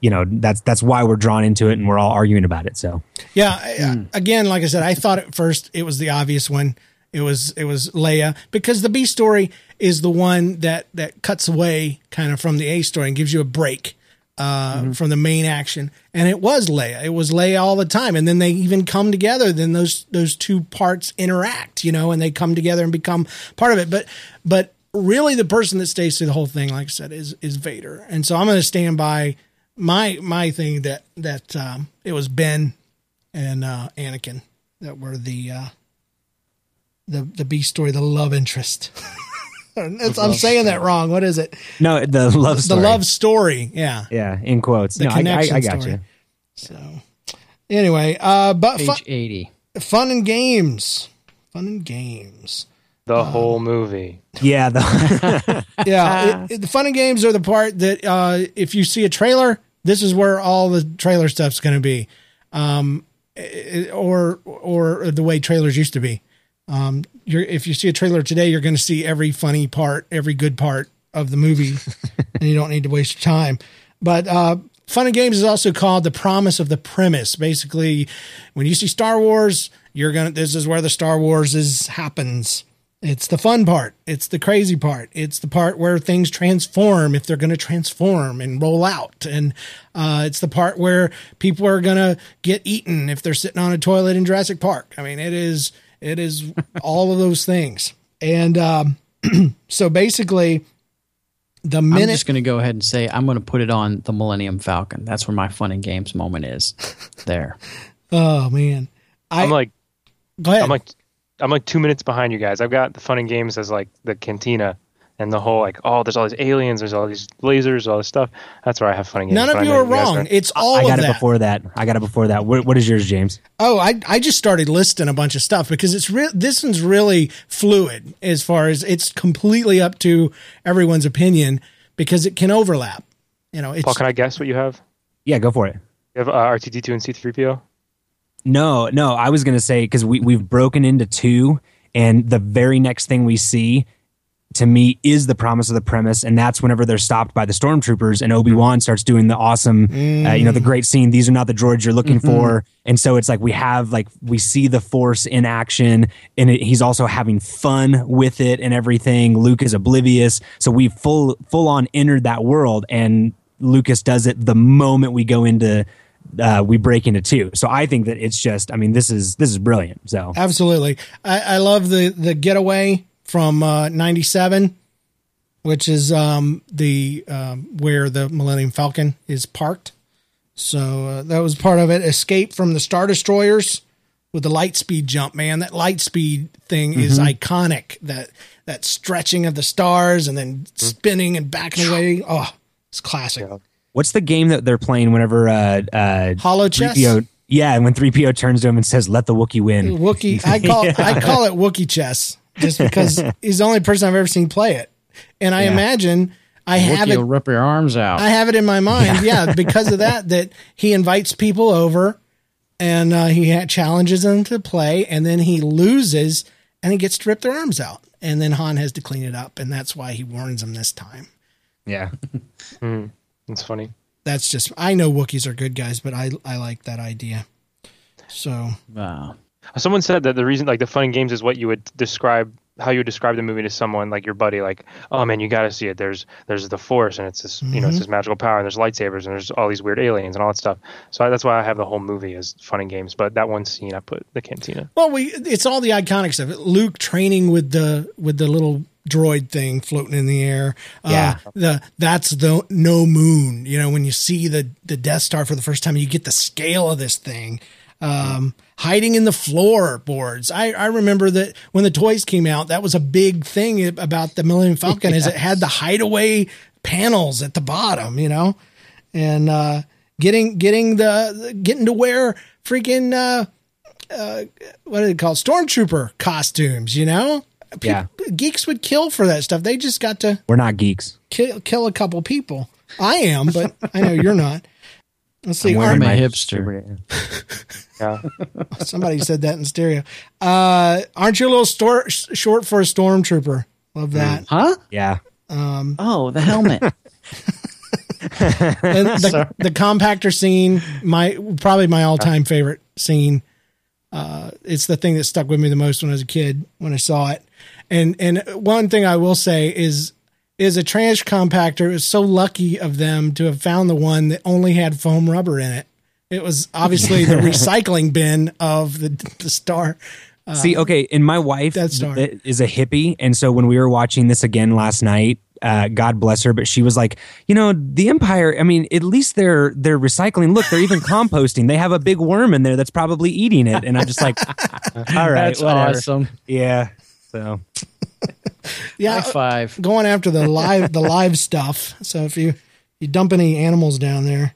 you know that's that's why we're drawn into it and we're all arguing about it. So Yeah. I- I- again, like I said, I thought at first it was the obvious one. It was it was Leia because the B story is the one that that cuts away kind of from the A story and gives you a break uh, from the main action. And it was Leia. It was Leia all the time. And then they even come together. Then those those two parts interact, you know, and they come together and become part of it. But but really, the person that stays through the whole thing, like I said, is is Vader. And so I'm going to stand by my my thing that that um, it was Ben and uh, Anakin that were the uh, the the B story, the love interest. That's, I'm saying that wrong. What is it? no, the love story. The love story. Yeah. yeah, in quotes. The no, I, I, connection I got story. you. So anyway, uh, but Page fun, 80. fun and games, fun and games. the whole movie. Yeah, the, Yeah, it, it- the fun and games are the part that uh, if you see a trailer, this is where all the trailer stuff's going to be, um, or or the way trailers used to be. Um, you're, if you see a trailer today, you're going to see every funny part, every good part of the movie, and you don't need to waste your time. But uh, fun and games is also called the promise of the premise. Basically, when you see Star Wars, you're gonna. This is where the Star Wars is happens. It's the fun part. It's the crazy part. It's the part where things transform if they're going to transform and roll out. And uh, it's the part where people are going to get eaten if they're sitting on a toilet in Jurassic Park. I mean, it is it is all of those things. And um, so basically, the minute I'm just going to go ahead and say I'm going to put it on the Millennium Falcon. That's where my fun and games moment is. There. oh man, I I'm like go ahead. I'm like I'm like two minutes behind you guys. I've got the fun and games as like the cantina and the whole like oh there's all these aliens, there's all these lasers, all this stuff. That's where I have fun and games. None of you are wrong. are- It's all I of got it that. before that. I got it before that. What, what is yours, James? Oh, I I just started listing a bunch of stuff because it's real. This one's really fluid as far as it's completely up to everyone's opinion because it can overlap. You know, it's Paul, can I guess what you have? Yeah, go for it. You have uh, R2D2 and C3PO. No, no, I was gonna say because we we've broken into two, and the very next thing we see, to me, is the promise of the premise, and that's whenever they're stopped by the stormtroopers, and Obi Wan starts doing the awesome, uh, you know, the great scene. These are not the droids you're looking for, and so it's like we have like we see the Force in action, and it, he's also having fun with it and everything. Luke is oblivious, so we full full on entered that world, and Lucas does it the moment we go into uh, we break into two. So I think that it's just, I mean, this is this is brilliant. So absolutely. I, I love the the getaway from uh, '97, which is um, the um, where the Millennium Falcon is parked. So uh, that was part of it. Escape from the Star Destroyers with the light speed jump. Man, that light speed thing is iconic. That that stretching of the stars and then spinning and backing away. Oh, it's classic. what's the game that they're playing whenever uh, uh, Holochess. 3PO, yeah, and when 3PO turns to him and says, "Let the Wookiee win." Wookiee. I call I call it Wookiee chess just because he's the only person I've ever seen play it, and I imagine I have Wookiee it. will rip your arms out. I have it in my mind, yeah, because of that. That he invites people over, and uh, he ha- challenges them to play, and then he loses, and he gets to rip their arms out, and then Han has to clean it up, and that's why he warns them this time. Yeah, It's funny. That's just I know Wookiees are good guys, but I I like that idea. So wow. Someone said that the reason, like the fun and games, is what you would describe how you would describe the movie to someone like your buddy, like, oh man, you got to see it. There's there's the Force, and it's this, you know, it's this magical power, and there's lightsabers, and there's all these weird aliens and all that stuff. So I, that's why I have the whole movie as fun and games. But that one scene, I put the cantina. Well, we it's all the iconic stuff. Luke training with the with the little droid thing floating in the air. Yeah. Uh, the that's the no moon. You know, when you see the the Death Star for the first time, you get the scale of this thing. Um, hiding in the floorboards. I, I remember that when the toys came out, that was a big thing about the Millennium Falcon is it had the hideaway panels at the bottom, you know, and uh, getting getting the getting to wear freaking uh, what are they called? Stormtrooper costumes, you know? Yeah. Geeks would kill for that stuff. They just got to we're not geeks. kill, kill a couple people. I am, but I know you're not. Let's see. I'm Aren't- I'm my- hipster. Yeah, somebody said that in stereo. Uh, aren't you a little stor- short for a stormtrooper? Love that. Huh? Yeah, Um, Oh, the helmet. And the, the compactor scene, my probably my all time favorite scene. Uh, it's the thing that stuck with me the most when I was a kid when I saw it. And and one thing I will say is is a trash compactor. It was so lucky of them to have found the one that only had foam rubber in it. It was obviously the recycling bin of the the star. See, okay, and my wife Death Star. is a hippie, and so when we were watching this again last night, uh, God bless her, but she was like, you know, the Empire. I mean, at least they're they're recycling. Look, they're even composting. They have a big worm in there that's probably eating it, and I'm just like, all right, That's whatever. awesome. Yeah. So Yeah, High five. going after the live the live stuff. So if you you dump any animals down there,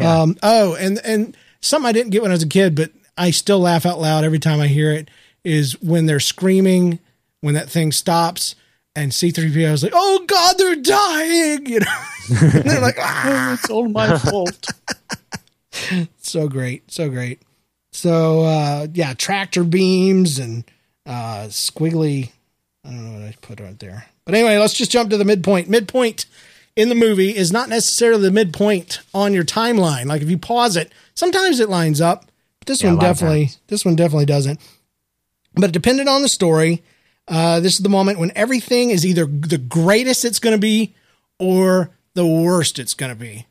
um, oh, and and something I didn't get when I was a kid, but I still laugh out loud every time I hear it. Is when they're screaming when that thing stops. And C3PO is like, oh God, they're dying. You know, and they're like, ah, It's all my fault. so great, so great. So uh, yeah, tractor beams and uh, squiggly. I don't know what I put right there, but anyway, let's just jump to the midpoint. Midpoint in the movie is not necessarily the midpoint on your timeline. Like if you pause it, sometimes it lines up. But this Yeah, one definitely, this one definitely doesn't. But depending on the story, uh, this is the moment when everything is either the greatest it's going to be or the worst it's going to be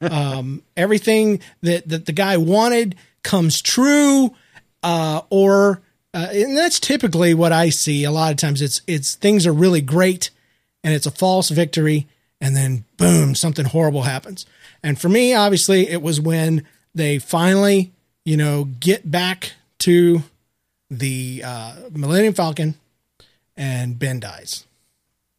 um, everything that, that the guy wanted comes true, uh, or uh, and that's typically what I see. A lot of times, it's it's things are really great, and it's a false victory, and then boom, something horrible happens. And for me, obviously, it was when they finally, you know, get back to the uh, Millennium Falcon, and Ben dies.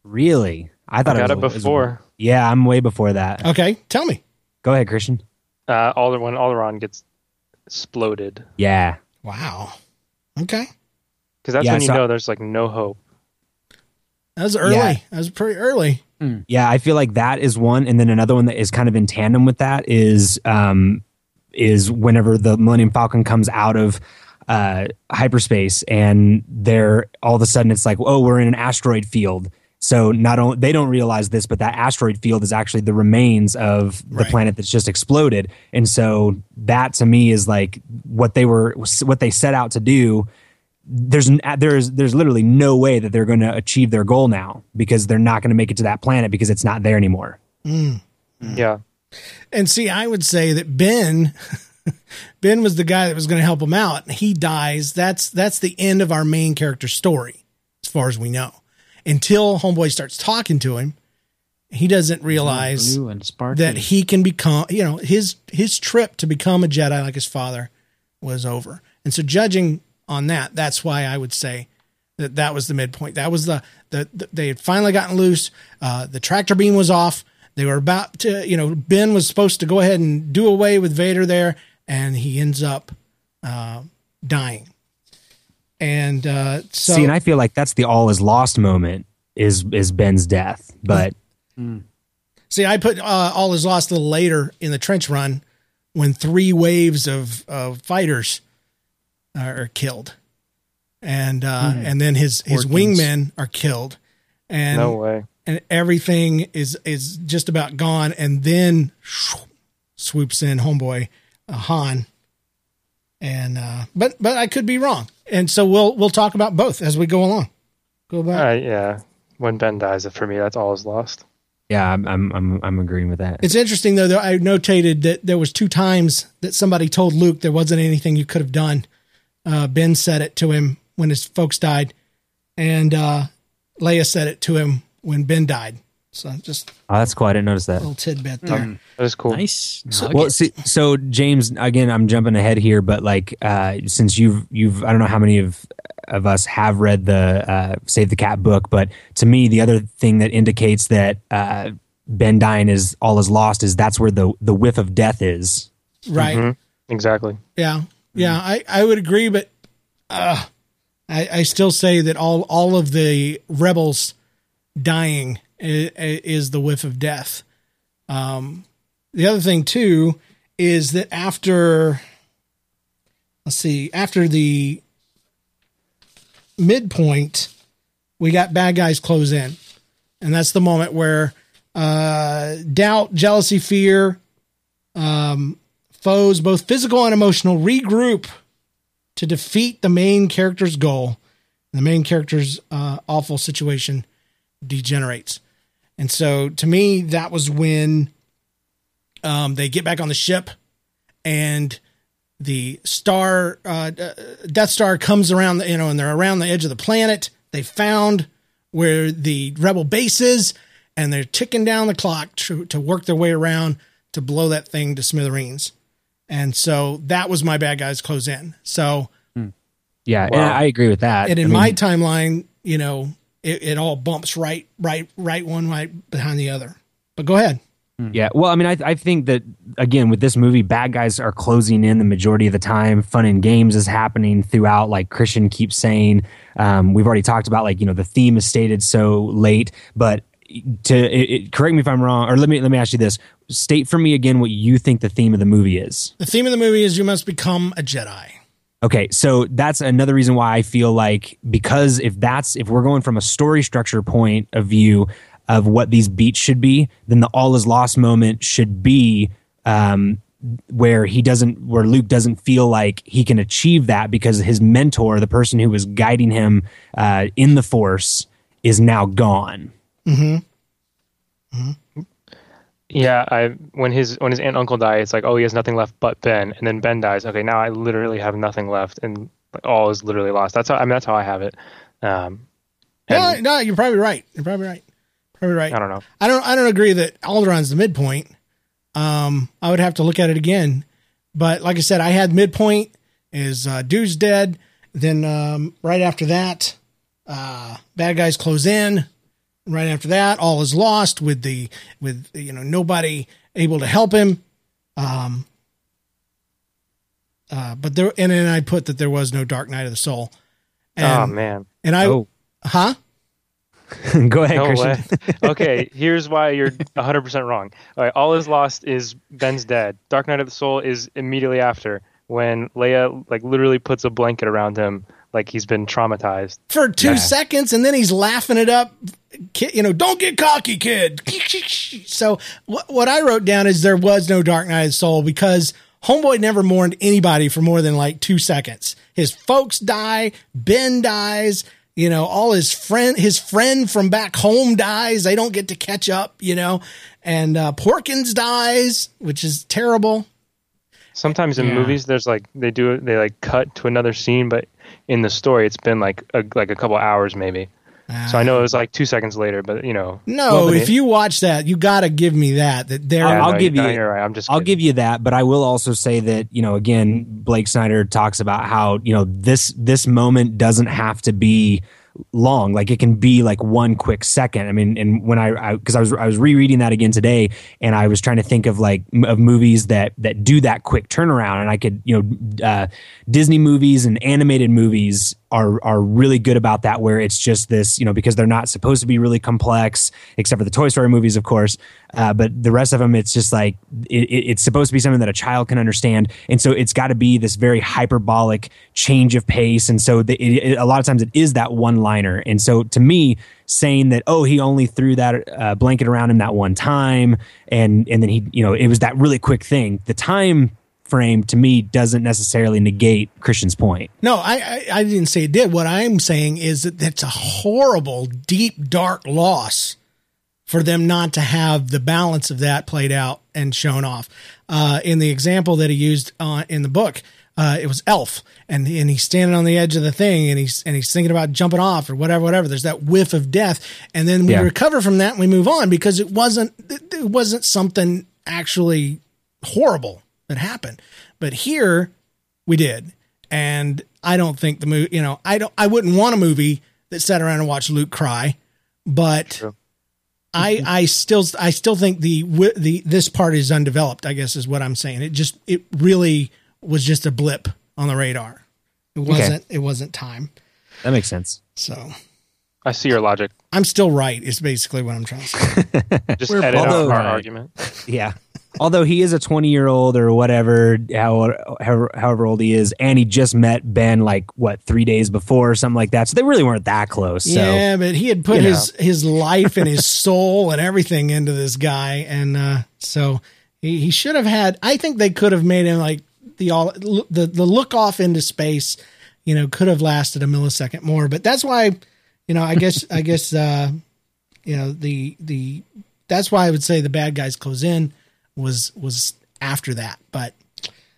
Really? I thought I got it it was, was- before. yeah, I'm way before that. Okay, tell me. Go ahead, Christian. Uh, Alder when Alderaan gets exploded, Yeah. Wow. Okay, because that's Yeah, when you so- know there's like no hope. that was early. Yeah. That was pretty early. Yeah, I feel like that is one, and then another one that is kind of in tandem with that is um, is whenever the Millennium Falcon comes out of uh, hyperspace, and they're all of a sudden it's like, oh, we're in an asteroid field. So not only they don't realize this, but that asteroid field is actually the remains of the Right. planet that's just exploded, and so that to me is like what they were what they set out to do there's there's there's literally no way that they're going to achieve their goal now because they're not going to make it to that planet because it's not there anymore. Mm. Mm. Yeah, And see, I would say that Ben, Ben was the guy that was going to help him out. He dies. That's that's the end of our main character story, as far as we know. Until Homeboy starts talking to him, he doesn't realize that he can become. You know, his his trip to become a Jedi like his father was over. And so, judging on that, that's why I would say that that was the midpoint. That was the the, the they had finally gotten loose. Uh, the tractor beam was off. They were about to, you know, Ben was supposed to go ahead and do away with Vader there, and he ends up uh, dying. And uh, so, See, and I feel like that's the all is lost moment is is Ben's death. But See, I put uh, all is lost a little later in the trench run when three waves of, of fighters are, are killed, and uh, and then his his Porkins. wingmen are killed, and no way. and everything is is just about gone, and then swoops in homeboy uh, Han, and uh, but but I could be wrong, and so we'll we'll talk about both as we go along. Go back. Uh, yeah, when Ben dies, for me, that's all is lost. yeah, I'm I'm I'm, I'm agreeing with that. It's interesting though that I notated that there was two times that somebody told Luke there wasn't anything you could have done. Uh, ben said it to him when his folks died, and uh, Leia said it to him when Ben died. So just oh, that's cool. I didn't notice that. little tidbit there. That is cool. nice. Well, see, so James, again, I'm jumping ahead here, but like, uh, since you've you've, I don't know how many of of us have read the uh, Save the Cat book, but to me, the other thing that indicates that uh, Ben dying is all is lost is that's where the the whiff of death is. Right? Mm-hmm. Exactly. Yeah, yeah. I I would agree, but uh, I I still say that all all of the rebels dying is, the whiff of death. Um, the other thing too is that after let's see after the midpoint we got bad guys close in. And that's the moment where uh, doubt jealousy fear um, foes both physical and emotional regroup to defeat the main character's goal. The main character's uh, awful situation degenerates and so to me, that was when um, they get back on the ship and the star, uh, uh, Death Star comes around, the, you know, and they're around the edge of the planet. They found where the rebel base is and they're ticking down the clock to, to work their way around to blow that thing to smithereens. And so that was my bad guys close in. So, Yeah, and Wow. I agree with that. and in I mean, my timeline, you know, it, it all bumps right, right, right one right behind the other. But go ahead. Yeah, well, I mean, I, I think that again with this movie, bad guys are closing in the majority of the time. Fun and games is happening throughout. Like Christian keeps saying, um, we've already talked about like you know the theme is stated so late, but to it, it, correct me if I'm wrong, or let me let me ask you this: state for me again what you think the theme of the movie is. The theme of the movie is you must become a Jedi. Okay, so that's another reason why I feel like because if that's if we're going from a story structure point of view of what these beats should be, then the all is lost moment should be um, where he doesn't where Luke doesn't feel like he can achieve that because his mentor, the person who was guiding him uh, in the Force, is now gone. Yeah, I when his when his aunt and uncle die, it's like oh he has nothing left but Ben, and then Ben dies. Okay, now I literally have nothing left, and all is literally lost. That's how I mean that's how I have it. Um, No, no, you're probably right. You're probably right. Probably right. I don't know. I don't. I don't agree that Alderaan's the midpoint. Um, I would have to look at it again. But like I said, I had midpoint is uh, dude's dead, then um, right after that, uh, bad guys close in. Right after that, all is lost with the with you know nobody able to help him. Um, uh, but there, and then I put that there was no Dark Night of the Soul. And, oh man. And I, Oh. huh? Go ahead, No Christian. okay, here's why you're 100% wrong. All right, All is Lost is Ben's dead. Dark Night of the Soul is immediately after when Leia like literally puts a blanket around him like he's been traumatized. for two Yeah. seconds and then he's laughing it up you know don't get cocky kid so what, what i wrote down is there was no dark night of the soul because homeboy never mourned anybody for more than like two seconds his folks die ben dies you know all his friend his friend from back home dies they don't get to catch up you know and uh porkins dies which is terrible Sometimes in Yeah. movies there's like they do they like cut to another scene but in the story it's been like a, like a couple hours maybe. So I know it was like 2 seconds later but you know. no well, if it- you watch that you got to give me that that there Yeah, I'll no, give you- You're right. I'm just. I'll kidding. give you that, but I will also say that you know again, Blake Snyder talks about how you know this this moment doesn't have to be long like it can be like one quick second. I mean and when i because I, was i was rereading that again today and i was trying to think of like m- of movies that that do that quick turnaround and i could you know uh, disney movies and animated movies are are really good about that where it's just this you know because they're not supposed to be really complex except for the toy story movies of course uh, but the rest of them it's just like it, it- it's supposed to be something that a child can understand. And so it's got to be this very hyperbolic change of pace. And so the, it, it- a lot of times it is that one liner and so to me saying that oh he only threw that uh, blanket around him that one time and and then he you know it was that really quick thing. The time frame to me doesn't necessarily negate christian's point. No, I, I I didn't say it did. What I'm saying is that that's a horrible, deep, dark loss for them not to have the balance of that played out and shown off. Uh, in the example that he used uh, in the book, uh, it was Elf, and and he's standing on the edge of the thing, and he's and he's thinking about jumping off or whatever, whatever. There's that whiff of death, and then we Yeah. recover from that and we move on because it wasn't it it wasn't something actually horrible that happened. But here we did. And I don't think the movie, you know, I don't, I wouldn't want a movie that sat around and watched Luke cry, but I, I still, I still think the, the, this part is undeveloped, I guess is what I'm saying. It just, it really was just a blip on the radar. It wasn't, it wasn't time. that makes sense So I see your logic. I'm still right is basically what I'm trying to say. Just We're edit out our right. argument. Yeah. Although he is a 20 year old or whatever, how, however, however old he is, and he just met Ben like what three days before or something like that. So they really weren't that close. So Yeah, but he had put you his his life and his soul and everything into this guy, and uh, so he, he should have had. I think they could have made him like the all the the look off into space. You know, could have lasted a millisecond more, but that's why. You know, I guess I guess uh, you know the the that's why I would say the bad guys close in was was after that, but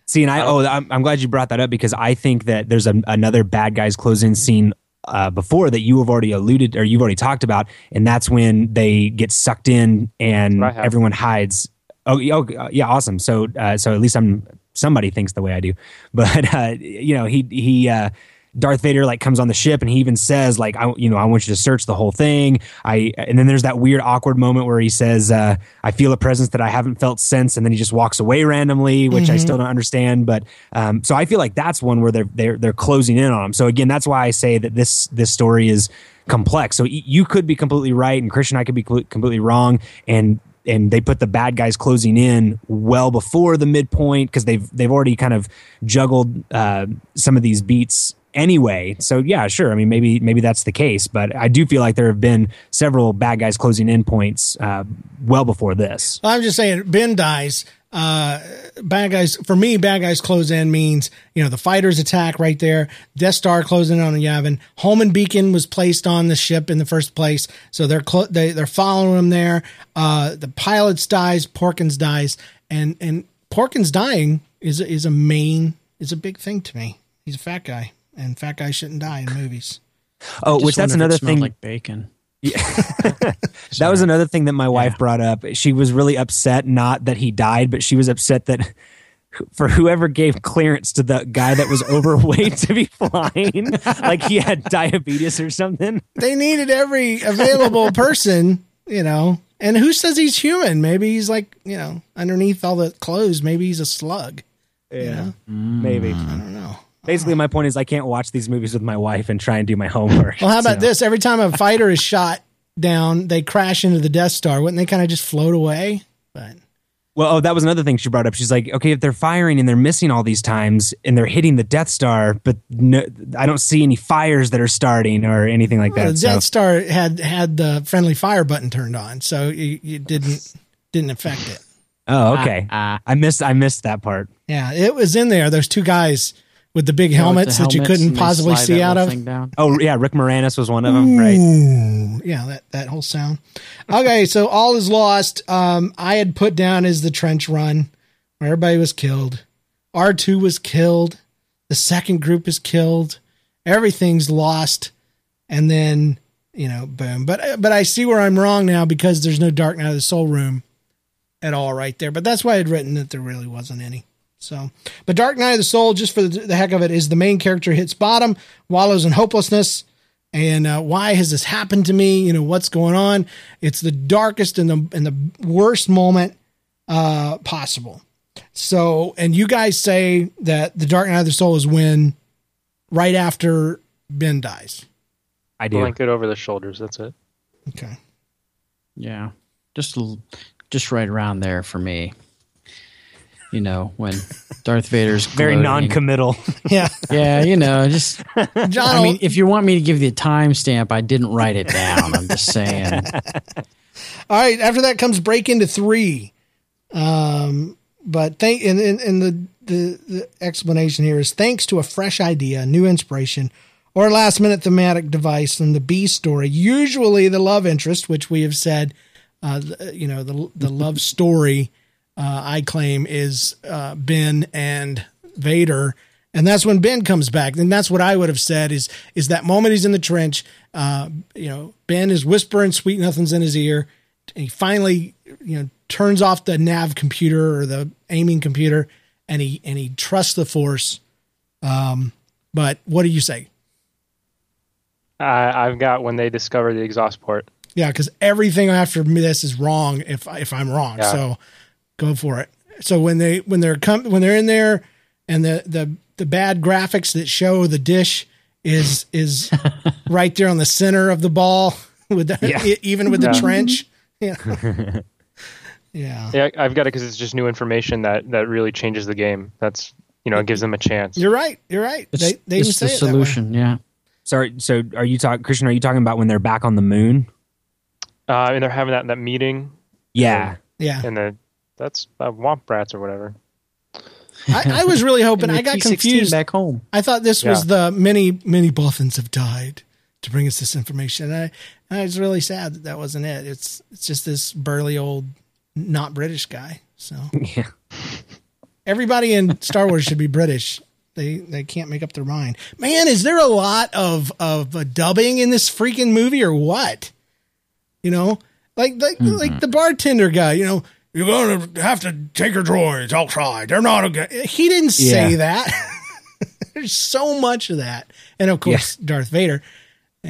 see, and I oh, I'm, I'm glad you brought that up because I think that there's a, another bad guys close in scene. Uh, before that, you have already alluded or you've already talked about, and that's when they get sucked in and I everyone hides. Oh, yeah, oh, yeah, awesome. So, uh, so at least I'm somebody thinks the way I do, but uh, you know, he he uh, Darth Vader like comes on the ship and he even says like I you know I want you to search the whole thing. I and then there's that weird awkward moment where he says uh, I feel a presence that I haven't felt since, and then he just walks away randomly, which I still don't understand. But um, so I feel like that's one where they're they're they're closing in on him. So again, that's why I say that this this story is complex. So you could be completely right, and Christian I could be completely wrong, and and they put the bad guys closing in well before the midpoint because they've they've already kind of juggled uh, some of these beats anyway. So yeah, sure. I mean, maybe maybe that's the case, but I do feel like there have been several bad guys closing in points uh, well before this. I'm just saying, Ben dies. Uh, bad guys for me. Bad guys close in means you know the fighters attack right there. Death Star closing in on Yavin. Homing Beacon was placed on the ship in the first place, so they're clo- they they're following him there. Uh, the pilots dies. Porkins dies, and and Porkins dying is is a main is a big thing to me. He's a fat guy, and fat guys shouldn't die in movies. Oh, which that's wonder if it another thing. like bacon. that was another thing that my wife brought up. She was really upset, not that he died, but she was upset that for whoever gave clearance to the guy that was overweight to be flying, like he had diabetes or something. They needed every available person, you know. And who says he's human? Maybe he's like, you know, underneath all the clothes, maybe he's a slug. Yeah, mm. maybe. I don't know. Basically, my point is I can't watch these movies with my wife and try and do my homework. Well, how about So- this? Every time a fighter is shot down, they crash into the Death Star. Wouldn't they kind of just float away? But Well, oh, that was another thing she brought up. She's like, okay, if they're firing and they're missing all these times and they're hitting the Death Star, but no, I don't see any fires that are starting or anything like well, that. the so- Death Star had had the friendly fire button turned on, so it, it didn't didn't affect it. oh, okay. Ah, I missed. I missed that part. Yeah, it was in there. Those two guys with the big with the helmets that you couldn't possibly see out of. down. Oh, yeah. Rick Moranis was one of them, right? Yeah, that, that whole sound. Okay, so all is lost. Um, I had put down as the trench run where everybody was killed. R2 was killed. The second group is killed. Everything's lost. And then, you know, boom. But but I see where I'm wrong now because there's no Dark Night of the Soul room at all right there. But that's why I'd written that there really wasn't any. So, but Dark Night of the Soul, just for the, the heck of it, is the main character hits bottom, wallows in hopelessness, and uh, why has this happened to me? You know what's going on? It's the darkest and the and the worst moment uh, possible. So, and you guys say that the Dark Night of the Soul is when right after Ben dies. I do. Blanket over the shoulders. That's it. Okay. Yeah, just just right around there for me. You know when Darth Vader's Very gloating. non-committal. Yeah, Yeah, you know, just John. I mean, if you want me to give you a timestamp, I didn't write it down. I'm just saying. All right. After that comes break into three. Um, but thank and, and, and the, the the explanation here is thanks to a fresh idea, new inspiration, or a last minute thematic device in the B story. Usually, the love interest, which we have said, uh, the- you know, the the love story. Uh, I claim is uh, Ben and Vader, and that's when Ben comes back. And that's what I would have said is is that moment he's in the trench. Uh, you know, Ben is whispering sweet nothings in his ear. And he finally, you know, turns off the nav computer or the aiming computer, and he and he trusts the Force. Um, but what do you say? I, I've got when they discover the exhaust port. Yeah, because everything after this is wrong. If if I'm wrong, Yeah. so go for it. So when they when they're come when they're in there, and the the the bad graphics that show the dish is is right there on the center of the ball with the, Yeah. e- even with the Yeah. trench. Yeah. yeah. Yeah, I've got it because it's just new information that that really changes the game. That's you know it gives them a chance. You're right. You're right. It's, they they even it's say the it that way. solution. Yeah. Sorry. So, are you talking, Christian? Are you talking about when they're back on the moon? Uh, and they're having that that meeting, Yeah. Yeah. and the that's uh, Womp Rats or whatever. I, I was really hoping. I got T-16 confused. back home. I thought this was the many many Bothans have died to bring us this information. And I, and I was really sad that that wasn't it. It's it's just this burly old not British guy. So Yeah. everybody in Star Wars should be British. They they can't make up their mind. Man, is there a lot of of uh, dubbing in this freaking movie or what? You know, like like like the bartender guy. You know, you're gonna have to take your droids outside. They're not a. Good. He didn't say Yeah. that. There's so much of that, and of course Darth Vader.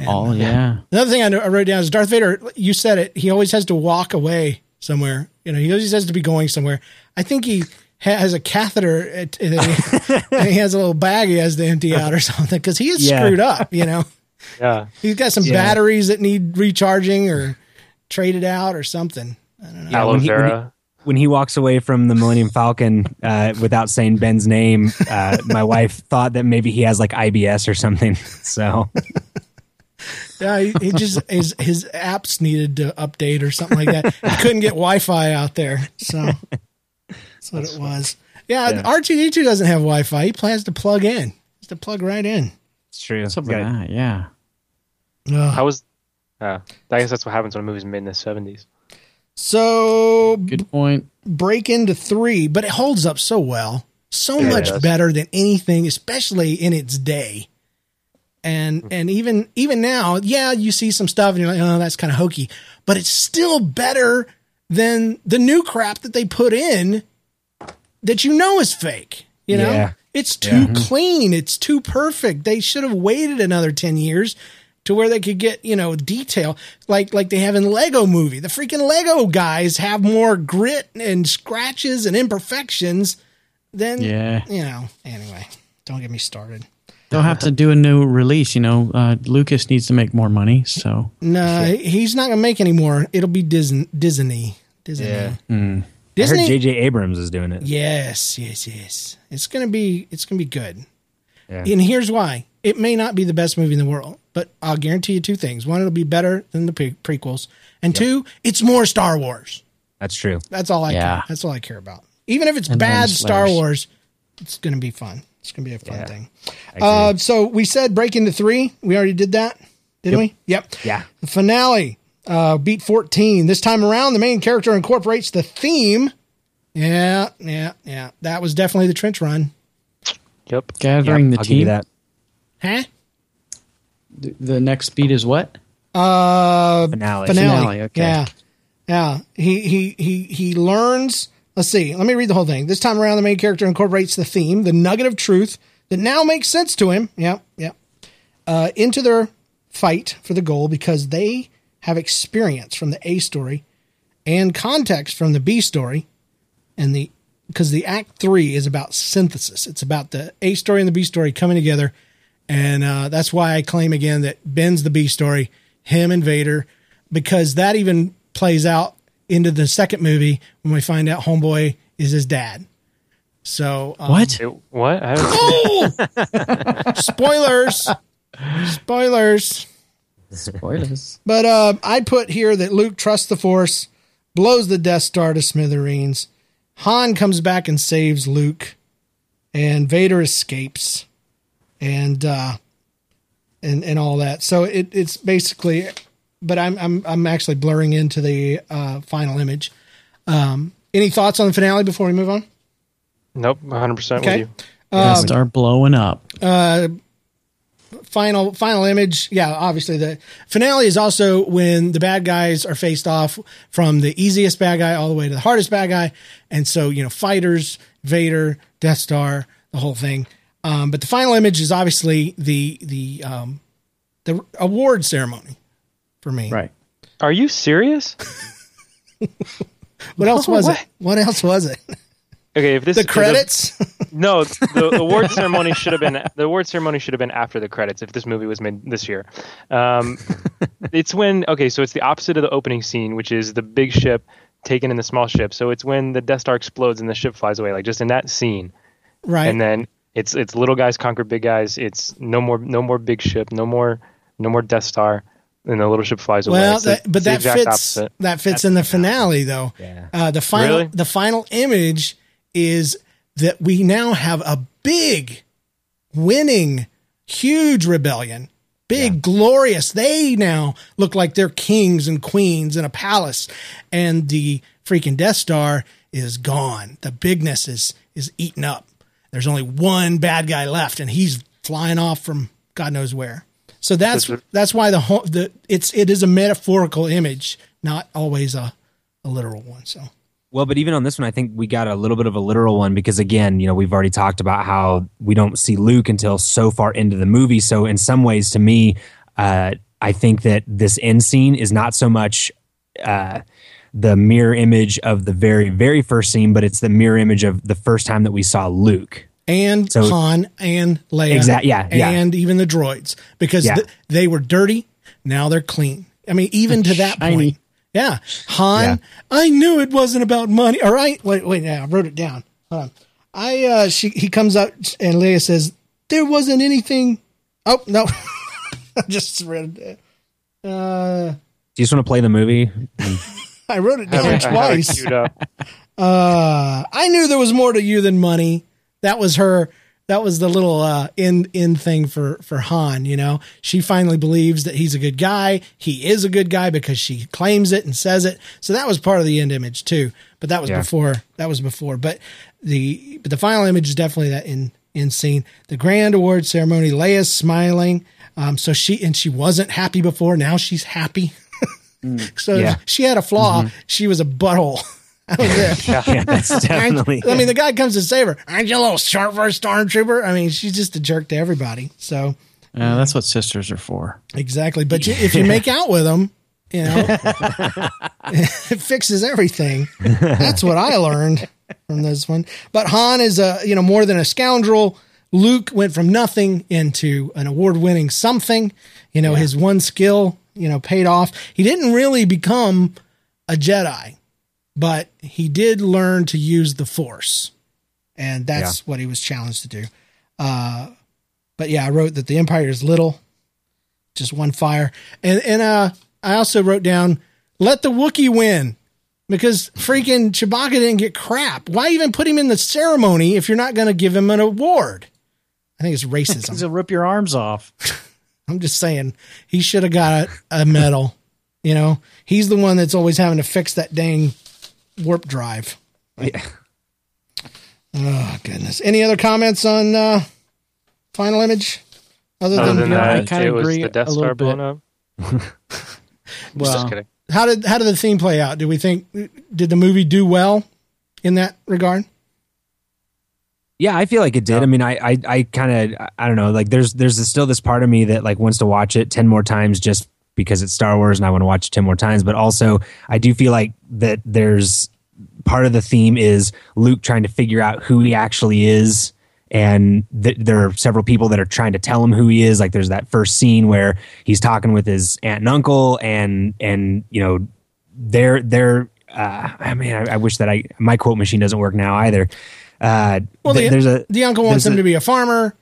Oh uh, yeah. Another thing I, wrote down is Darth Vader. You said it. He always has to walk away somewhere. You know, he always has to be going somewhere. I think he has a catheter at, and he, and he has a little bag he has to empty out or something because he is Yeah. screwed up. You know, Yeah, he's got some Yeah. batteries that need recharging or traded out or something. Yeah, aloe when he- when he- vera. When he walks away from the Millennium Falcon uh, without saying Ben's name, uh, my wife thought that maybe he has like IBS or something. So Yeah, he, he just his his apps needed to update or something like that. He couldn't get Wi-Fi out there, so that's what it was. Yeah, Yeah. R two D two doesn't have Wi-Fi. He plans to plug in. He's to plug right in. it's true. Something like that. Yeah. Ugh. I was. Uh, I guess that's what happens when a movie's made in the seventies. So Good point. break into three, but it holds up so well, so Yeah, it much does. better than anything, especially in its day. And hmm. and even even now, yeah, you see some stuff and you're like, oh, that's kind of hokey, but it's still better than the new crap that they put in that you know is fake. You know, Yeah. it's too mm-hmm. clean. It's too perfect. They should have waited another ten years to where they could get you know detail like like they have in Lego Movie. The freaking Lego guys have more grit and scratches and imperfections than Yeah. You know. Anyway, don't get me started. They'll have to do a new release. You know, uh, Lucas needs to make more money. So No, he's not gonna make any more. It'll be Disney. Disney. Disney. Yeah. I heard Disney. J.J. Abrams is doing it. Yes, yes, yes. It's gonna be. It's gonna be good. Yeah. And here's why: it may not be the best movie in the world, but I'll guarantee you two things: one, it'll be better than the pre- prequels, and two, it's more Star Wars. That's true. That's all I Yeah. care. That's all I care about. Even if it's And bad Star. Wars, it's gonna be fun. It's gonna be a fun Yeah. thing. Uh, so we said break into three. We already did that, didn't we? Yep. Yeah. The finale, uh, beat 14. This time around, the main character incorporates the theme. Yeah, yeah, yeah. That was definitely the trench run. Yep. gathering Yep, the I'll give you team. that. Huh? The, the next beat is what? Uh, Finale. finale. Finale, okay. Yeah, yeah. He he he he learns. Let's see. Let me read the whole thing. This time around, the main character incorporates the theme, the nugget of truth that now makes sense to him. Yeah, yeah. Uh, into their fight for the goal because they have experience from the A story and context from the B story, and the because the Act Three is about synthesis. It's about the A story and the B story coming together, and uh, that's why I claim again that Ben's the B story, him and Vader, because that even plays out into the second movie when we find out Homeboy is his dad. So um, What? It- what? I haven't spoilers, spoilers. Spoilers. But uh, I put here that Luke trusts the Force, blows the Death Star to smithereens. Han comes back and saves Luke, and Vader escapes, and uh, and and all that. So it, it's basically, but I'm I'm I'm actually blurring into the uh, final image. Um, any thoughts on the finale before we move on? Nope. 100 percent with you. Gonna start blowing up. Uh, final final image yeah obviously the finale is also when the bad guys are faced off from the easiest bad guy all the way to the hardest bad guy and so you know fighters vader death star the whole thing um, but the final image is obviously the the um, the award ceremony for me Right. Are you serious? what else was What? it what else was it Okay, if this the if credits No, the, the award ceremony should have been the award ceremony should have been after the credits if this movie was made this year. Um, it's when okay, so it's the opposite of the opening scene, which is the big ship taken in the small ship. So it's when the Death Star explodes and the ship flies away, like just in that scene. right And then it's it's little guys conquer big guys. It's no more no more big ship, no more no more Death Star, and the little ship flies away. Well, It's the- that, but it's that fits. opposite. That fits in the finale, though. Yeah. Uh, the final, Really? the final image is that we now have a big, winning, huge rebellion. Big, glorious. They now look like they're kings and queens in a palace, and the freaking Death Star is gone. The bigness is is eaten up. There's only one bad guy left, and he's flying off from God knows where. So that's That's why the whole the it's it is a metaphorical image, not always a a literal one. So Well, but even on this one, I think we got a little bit of a literal one because, again, you know, we've already talked about how we don't see Luke until so far into the movie. So, in some ways, to me, uh, I think that this end scene is not so much uh, the mirror image of the very, very first scene, but it's the mirror image of the first time that we saw Luke. and So- Han and Leia, Exactly. yeah, yeah. and even the droids because Yeah. th- they were dirty. Now they're clean. I mean, even to that Shiny. point. Yeah, Han. Yeah. I knew it wasn't about money. All right, wait, wait. Yeah, I wrote it down. Hold on. I uh, she he comes up and Leia says there wasn't anything. Oh no, I just read it. Uh, Do you just want to play the movie? I wrote it down I twice. queued. Uh, I knew there was more to you than money. That was her. That was the little uh, in in thing for for Han. You know, she finally believes that he's a good guy. He is a good guy because she claims it and says it. So that was part of the end image too. But that was Yeah. before. That was before. But the but the final image is definitely that in in scene. The grand award ceremony. Leia's smiling. Um, so she and she wasn't happy before. Now she's happy. so Yeah. she had a flaw. She was a butthole. That was it. yeah, that's definitely. I mean, the guy comes to save her. Aren't you a little short for a stormtrooper? I mean, she's just a jerk to everybody. So Uh, that's what sisters are for. exactly. But you, if you make out with them, you know, it fixes everything. That's what I learned from this one. But Han is a you know more than a scoundrel. Luke went from nothing into an award-winning something. You know, his one skill, you know, paid off. He didn't really become a Jedi, but he did learn to use the Force, and that's what he was challenged to do. Uh, but yeah, I wrote that the Empire is little, just one fire, and and uh, I also wrote down let the Wookiee win because freaking Chewbacca didn't get crap. Why even put him in the ceremony if you're not going to give him an award? I think it's racism. He'll rip your arms off. I'm just saying he should have got a, a medal. You know, he's the one that's always having to fix that dang warp drive. Yeah. Oh goodness. Any other comments on uh, final image? Other Other than, than yeah, I kinda agree the Death a little Star bit. Well, Just kidding. how did how did the theme play out? Do we think did the movie do well in that regard? Yeah, I feel like it did. I mean, I, I, I kind of, I don't know. Like, there's, there's still this part of me that like wants to watch it ten more times just because it's Star Wars and I want to watch it ten more times. But also, I do feel like that there's part of the theme is Luke trying to figure out who he actually is, and th- there are several people that are trying to tell him who he is. Like, there's that first scene where he's talking with his aunt and uncle, and and you know, they're they're. Uh, I mean, I, I wish that I my quote machine doesn't work now either. Uh, Well, th- the, there's a the uncle wants him a- to be a farmer.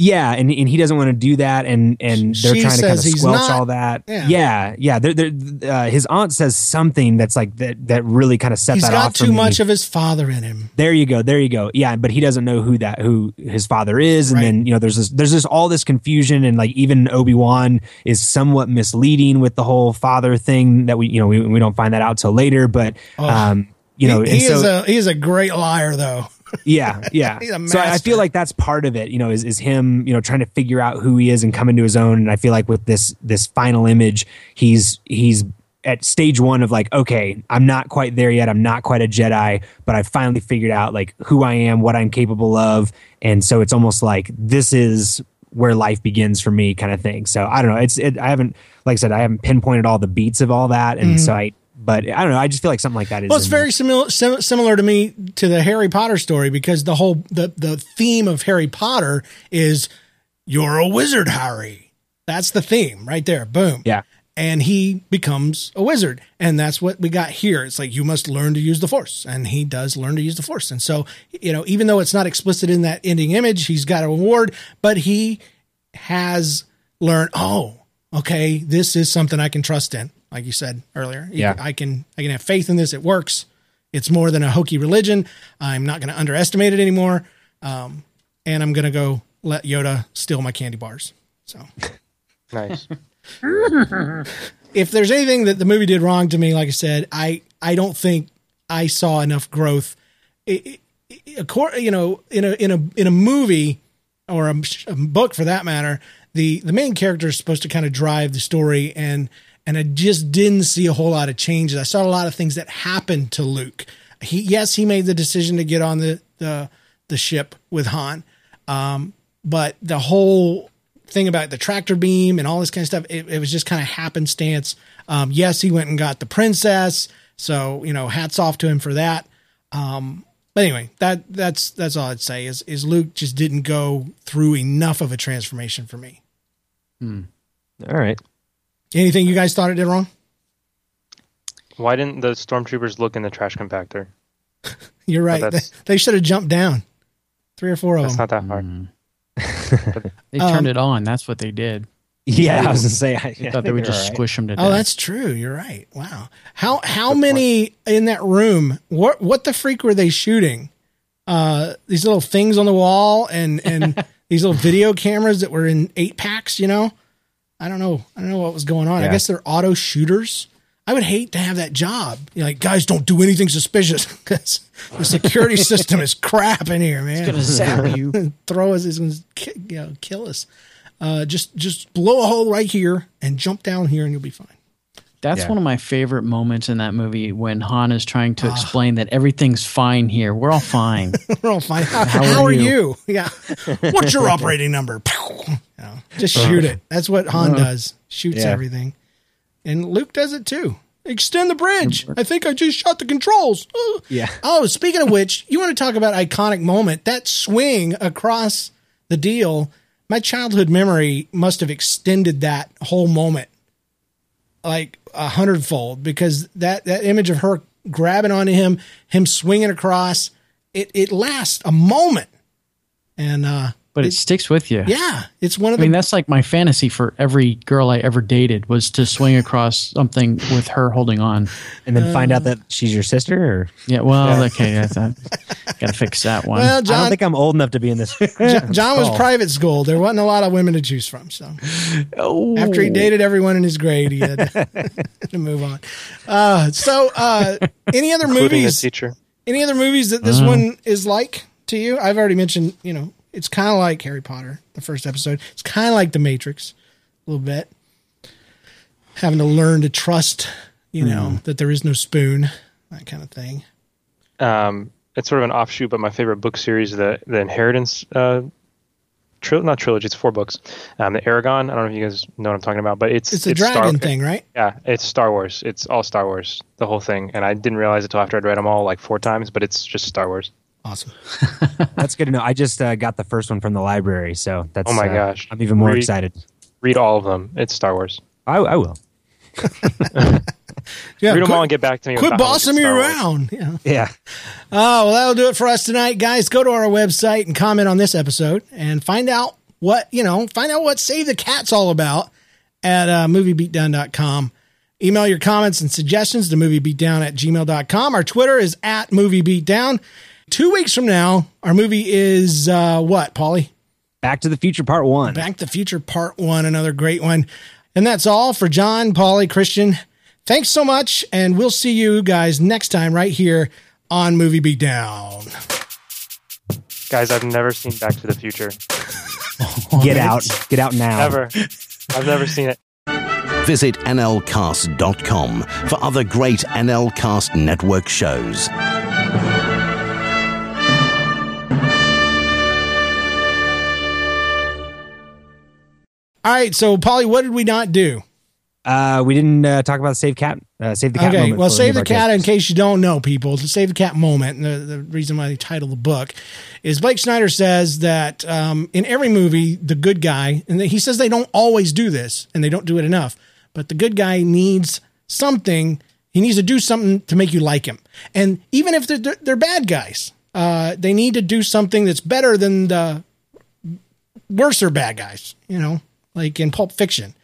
yeah, and, and he doesn't want to do that, and and they're She trying to kind of squelch not. all that. Yeah. Yeah, yeah. They're, they're, uh, his aunt says something that's like that that really kind of set He's that got off. for too me. much of his father in him. There you go. There you go. Yeah, but he doesn't know who that who his father is, and Right. then you know there's this there's this all this confusion, and like even Obi Wan is somewhat misleading with the whole father thing that we you know we, we don't find that out till later, but um you know Oh. he, he so is a he is a great liar though. Yeah, yeah. So I feel like that's part of it, you know, is, is him, you know, trying to figure out who he is and come into his own. And I feel like with this this final image, he's he's at stage one of like, okay, I'm not quite there yet. I'm not quite a Jedi, but I finally figured out like who I am, what I'm capable of, and so it's almost like this is where life begins for me, kind of thing. So I don't know. It's it, I haven't, like I said, I haven't pinpointed all the beats of all that, and so I. But I don't know. I just feel like something like that is. Well, it's very similar sim- similar to me to the Harry Potter story because the whole the the theme of Harry Potter is you're a wizard, Harry. That's the theme right there. Boom. Yeah. And he becomes a wizard, and that's what we got here. It's like you must learn to use the Force, and he does learn to use the Force. And so, you know, even though it's not explicit in that ending image, he's got an award, but he has learned. Oh, okay, this is something I can trust in. Like you said earlier, Yeah. I can I can have faith in this. It works. It's more than a hokey religion. I'm not going to underestimate it anymore. Um, and I'm going to go let Yoda steal my candy bars. So Nice. if there's anything that the movie did wrong to me, like I said, I I don't think I saw enough growth. It, it, it- you know, in a in a in a movie or a, a book for that matter, the the main character is supposed to kind of drive the story, and and I just didn't see a whole lot of changes. I saw a lot of things that happened to Luke. He yes, he made the decision to get on the the the ship with Han, um, but the whole thing about the tractor beam and all this kind of stuff, it, it was just kind of happenstance. Um, yes, he went and got the princess, so you know, hats off to him for that. Um, but anyway, that that's that's all I'd say is is Luke just didn't go through enough of a transformation for me. Hmm. all right. Anything you guys thought it did wrong? Why didn't the stormtroopers look in the trash compactor? You're right. They, they should have jumped down. Three or four of That's them. not that hard. They Um, turned it on. That's what they did. Yeah, I was gonna say. I, They thought they would just squish them to death. Oh, that's true. You're right. Wow. How how many in that room? What what the freak were they shooting? Uh, these little things on the wall and and these little video cameras that were in eight packs. You know, I don't know. I don't know what was going on. I guess they're auto shooters. I would hate to have that job. You're like, guys, don't do anything suspicious because the security system is crap in here, man. It's gonna zap you. Throw us, is going to you know, kill us. Uh, just just blow a hole right here and jump down here, and you'll be fine. That's Yeah. one of my favorite moments in that movie when Han is trying Ah. to explain that everything's fine here. We're all fine. We're all fine. How, How how are are you? you? Yeah. What's your operating number? You know, just uh. shoot it. That's what Han uh. does. Shoots Yeah. everything. And Luke does it too. Extend the bridge. Mm. I think I just shot the controls. Oh. Yeah. Oh, speaking of which, you want to talk about iconic moment? That swing across the deal. My childhood memory must have extended that whole moment like a hundredfold because that that image of her grabbing onto him, him swinging across, it it lasts a moment, and uh, But it sticks with you. yeah, it's one of the I mean, that's like my fantasy for every girl I ever dated was to swing across something with her holding on. And then find out that she's your sister? Or Yeah, well, okay, that's that. Got to fix that one. well, John, I don't think I'm old enough to be in this. John was private school. There wasn't a lot of women to choose from. So oh, after he dated everyone in his grade, he had to move on. Uh, so, uh, any other including movies? teacher. Any other movies that this one is like to you? I've already mentioned, you know, it's kind of like Harry Potter, the first episode. It's kind of like The Matrix, a little bit. Having to learn to trust, you know, that there is no spoon, that kind of thing. Um, it's sort of an offshoot, but my favorite book series, the the Inheritance, uh, tri- not trilogy. It's four books. Um, the Eragon. I don't know if you guys know what I'm talking about, but it's It's a Star- dragon thing, right? Yeah, it's Star Wars. It's all Star Wars, the whole thing. And I didn't realize it till after I'd read them all like four times, but it's just Star Wars. Awesome. That's good to know. I just uh, got the first one from the library, so that's. Oh my uh, gosh. I'm even more Read- excited. Read all of them. It's Star Wars. I, I will. Yeah, Read them quit, all and get back to me. quit about how much bossing me Star Wars. around. Yeah. Yeah. Oh, well, that'll do it for us tonight, guys. Go to our website and comment on this episode and find out what, you know, find out what Save the Cat's all about at uh, moviebeatdown.com. Email your comments and suggestions to moviebeatdown at gmail.com. Our Twitter is at moviebeatdown. Two weeks from now, our movie is uh, what, Polly? Back to the Future Part One. Back to the Future Part One, another great one. And that's all for John, Polly, Christian. Thanks so much, and we'll see you guys next time right here on Movie Beatdown. Guys, I've never seen Back to the Future. Get out. Get out now. Ever. I've never seen it. Visit nlcast.com for other great NLcast network shows. All right, so Polly, what did we not do? Uh, we didn't uh, talk about Save Cat. Uh, save the cat. Okay, moment well, save the cat in case you don't know, people. The save the cat moment, and the, the reason why they title the book is Blake Snyder says that um, in every movie, the good guy, and he says they don't always do this, and they don't do it enough, but the good guy needs something. He needs to do something to make you like him, and even if they're they're bad guys, uh, they need to do something that's better than the worser bad guys. You know, like in Pulp Fiction.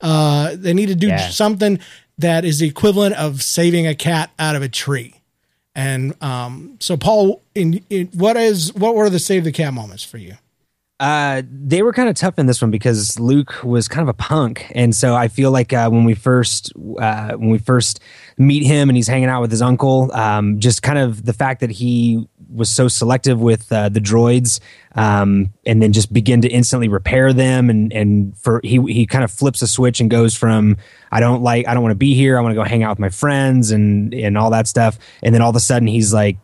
Uh, they need to do Yeah. something that is the equivalent of saving a cat out of a tree. And um, so, Paul, in, in what is what were the save the cat moments for you? Uh, they were kind of tough in this one because Luke was kind of a punk, and so I feel like uh, when we first uh, when we first meet him and he's hanging out with his uncle, um, just kind of the fact that he was so selective with uh, the droids, um, and then just begin to instantly repair them, and and for he he kind of flips a switch and goes from I don't like I don't want to be here, I want to go hang out with my friends and and all that stuff, and then all of a sudden he's like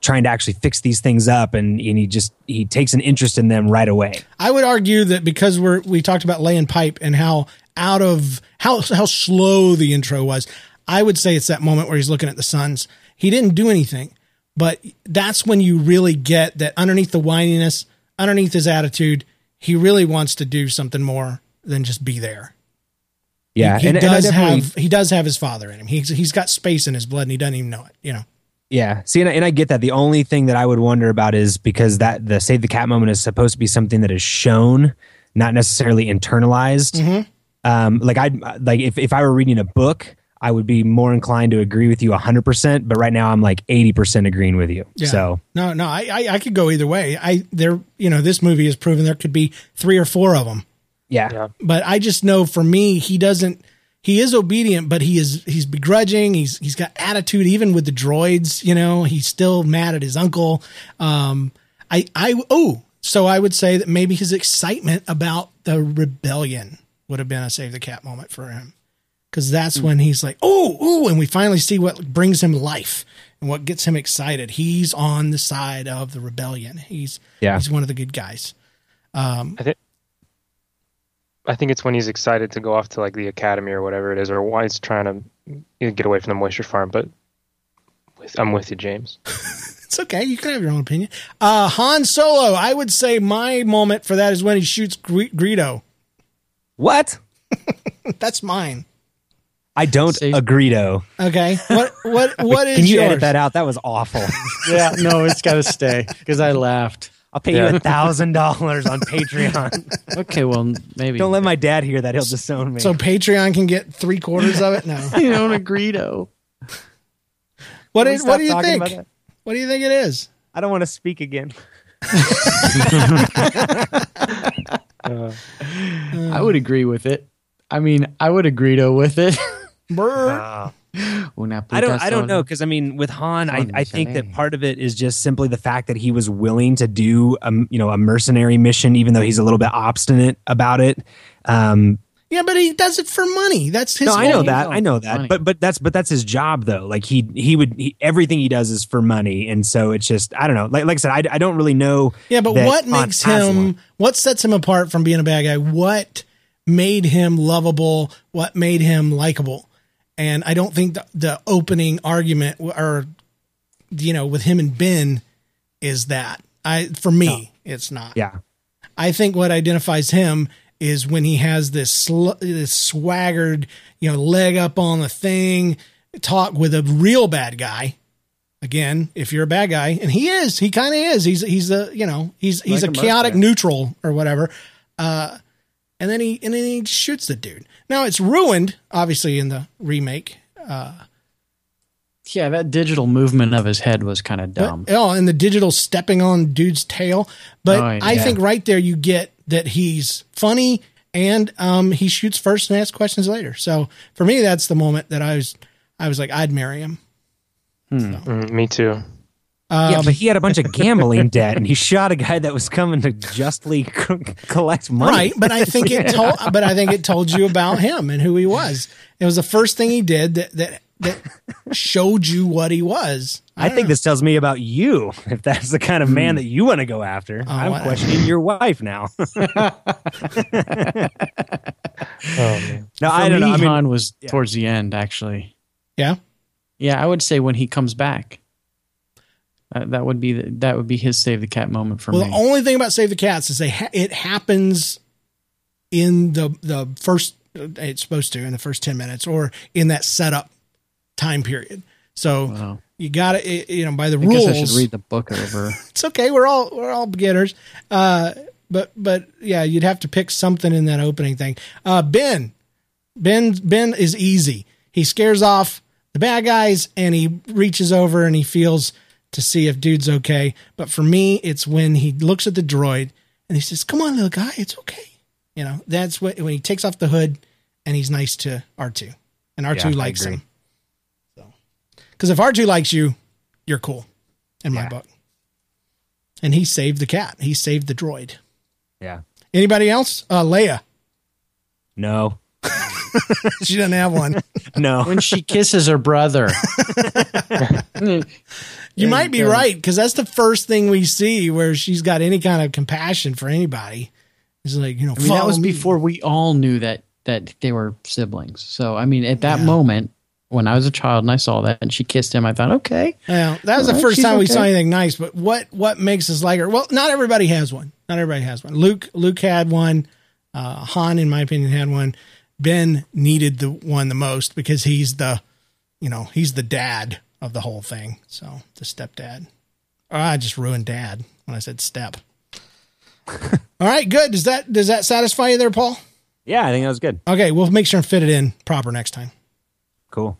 trying to actually fix these things up and, and he just he takes an interest in them right away I would argue that because we're we talked about laying pipe and how out of how how slow the intro was. I would say it's that moment where he's looking at the suns. He didn't do anything, but that's when you really get that underneath the whininess, underneath his attitude, he really wants to do something more than just be there. yeah he and, and does definitely- have he does have his father in him. He's he's got space in his blood and he doesn't even know it. You know. Yeah see and I, and I get that the only thing that i would wonder about is because that the save the cat moment is supposed to be something that is shown not necessarily internalized Mm-hmm. um like i like if, if i were reading a book i would be more inclined to agree with you 100% but right now i'm like 80% agreeing with you Yeah. so no, no, I, I I could go either way. I there you know this movie has proven there could be three or four of them, yeah, Yeah. but I just know for me he doesn't. He is obedient, but he is he's begrudging. He's he's got attitude even with the droids. You know, he's still mad at his uncle. Um, I I oh, so I would say that maybe his excitement about the rebellion would have been a save the cat moment for him. because that's when he's like, oh, oh, and we finally see what brings him life and what gets him excited. He's on the side of the rebellion. He's Yeah. he's one of the good guys. I think I think it's when he's excited to go off to like the academy or whatever it is, or why he's trying to you know, get away from the moisture farm. But with, I'm with you, James. It's okay. You can have your own opinion. Uh, Han Solo. I would say my moment for that is when he shoots Gre- Greedo. What? That's mine. I don't Say- agree, though. Okay. What what what is Can you yours? edit that out? That was awful. Yeah, no, it's got to stay because I laughed. I'll pay you a thousand dollars on Patreon. Okay, well, maybe Don't let my dad hear that; he'll disown me. So Patreon can get three quarters of it. No. you don't agree though. What Can we is, stop what do you think? What do you think it is? I don't want to speak again. I would agree with it. I mean, I would agree though with it. Brr. Una I don't. puta I don't know because I mean, with Han, I, I think that part of it is just simply the fact that he was willing to do, a, you know, a mercenary mission, even though he's a little bit obstinate about it. Um, Yeah, but he does it for money. That's his. no, I know that. I know that. money. But but that's but that's his job though. Like he he would he, everything he does is for money, and so it's just I don't know. Like like I said, I, I don't really know. Yeah, but what makes him? one. What sets him apart from being a bad guy? What made him lovable? What made him likable? And I don't think the, the opening argument or you know with him and Ben is that. I for me, it's not. Yeah. I think what identifies him is when he has this sl- this swaggered, you know, leg up on the thing, talk with a real bad guy. Again, if you're a bad guy, and he is, he kind of is. He's he's a you know he's he's Like a a chaotic neutral or whatever. Uh, and then he and then he shoots the dude. Now it's ruined, obviously, in the remake. Yeah, that digital movement of his head was kind of But, dumb. oh, and the digital stepping on dude's tail. But Oh, I think right there you get that he's funny and um, he shoots first and asks questions later. So for me, that's the moment that I was I was like, I'd marry him. Mm, me too. Um, yeah, but he had a bunch of gambling debt, and he shot a guy that was coming to justly c- collect money. Right, but I think it told, but I think it told you about him and who he was. It was the first thing he did that that that showed you what he was. I think this tells me about you. If that's the kind of man that you want to go after, I'm I- questioning your wife now. Oh man. no, For I don't me, know. I mean, Han was towards the end, actually. Yeah, Yeah, I would say when he comes back. Uh, that would be the, that would be his save the cat moment for Well, me. the only thing about Save the Cats is they ha- it happens in the the first it's supposed to in the first ten minutes or in that setup time period. So Wow. you got to you know by the I guess I rules. should read the book over. it's okay. We're all we're all beginners. Uh, but but yeah, you'd have to pick something in that opening thing. Uh, Ben, Ben Ben is easy. He scares off the bad guys and he reaches over and he feels to see if dude's okay. But for me, it's when he looks at the droid and he says, "Come on, little guy, it's okay." You know, that's what when he takes off the hood and he's nice to R two, and R two Yeah, likes him. So, because if R two likes you, you're cool, in my book. And he saved the cat. He saved the droid. yeah. Anybody else? Uh, Leia. No. She doesn't have one. No. when she kisses her brother. You might be right because that's the first thing we see where she's got any kind of compassion for anybody. It's like you know, I mean, that was me. before we all knew that that they were siblings. So I mean, at that moment, when I was a child and I saw that and she kissed him, I thought, okay, Yeah, that was the first time we okay. saw anything nice. But what what makes us like her? Well, not everybody has one. Not everybody has one. Luke Luke had one. Uh, Han, in my opinion, had one. Ben needed the one the most because he's the, you know, he's the dad of the whole thing. So the stepdad. Oh, I just ruined dad when I said step. All right, good. Does that does that satisfy you there, Paul? Yeah, I think that was good. Okay, we'll make sure and fit it in proper next time. Cool.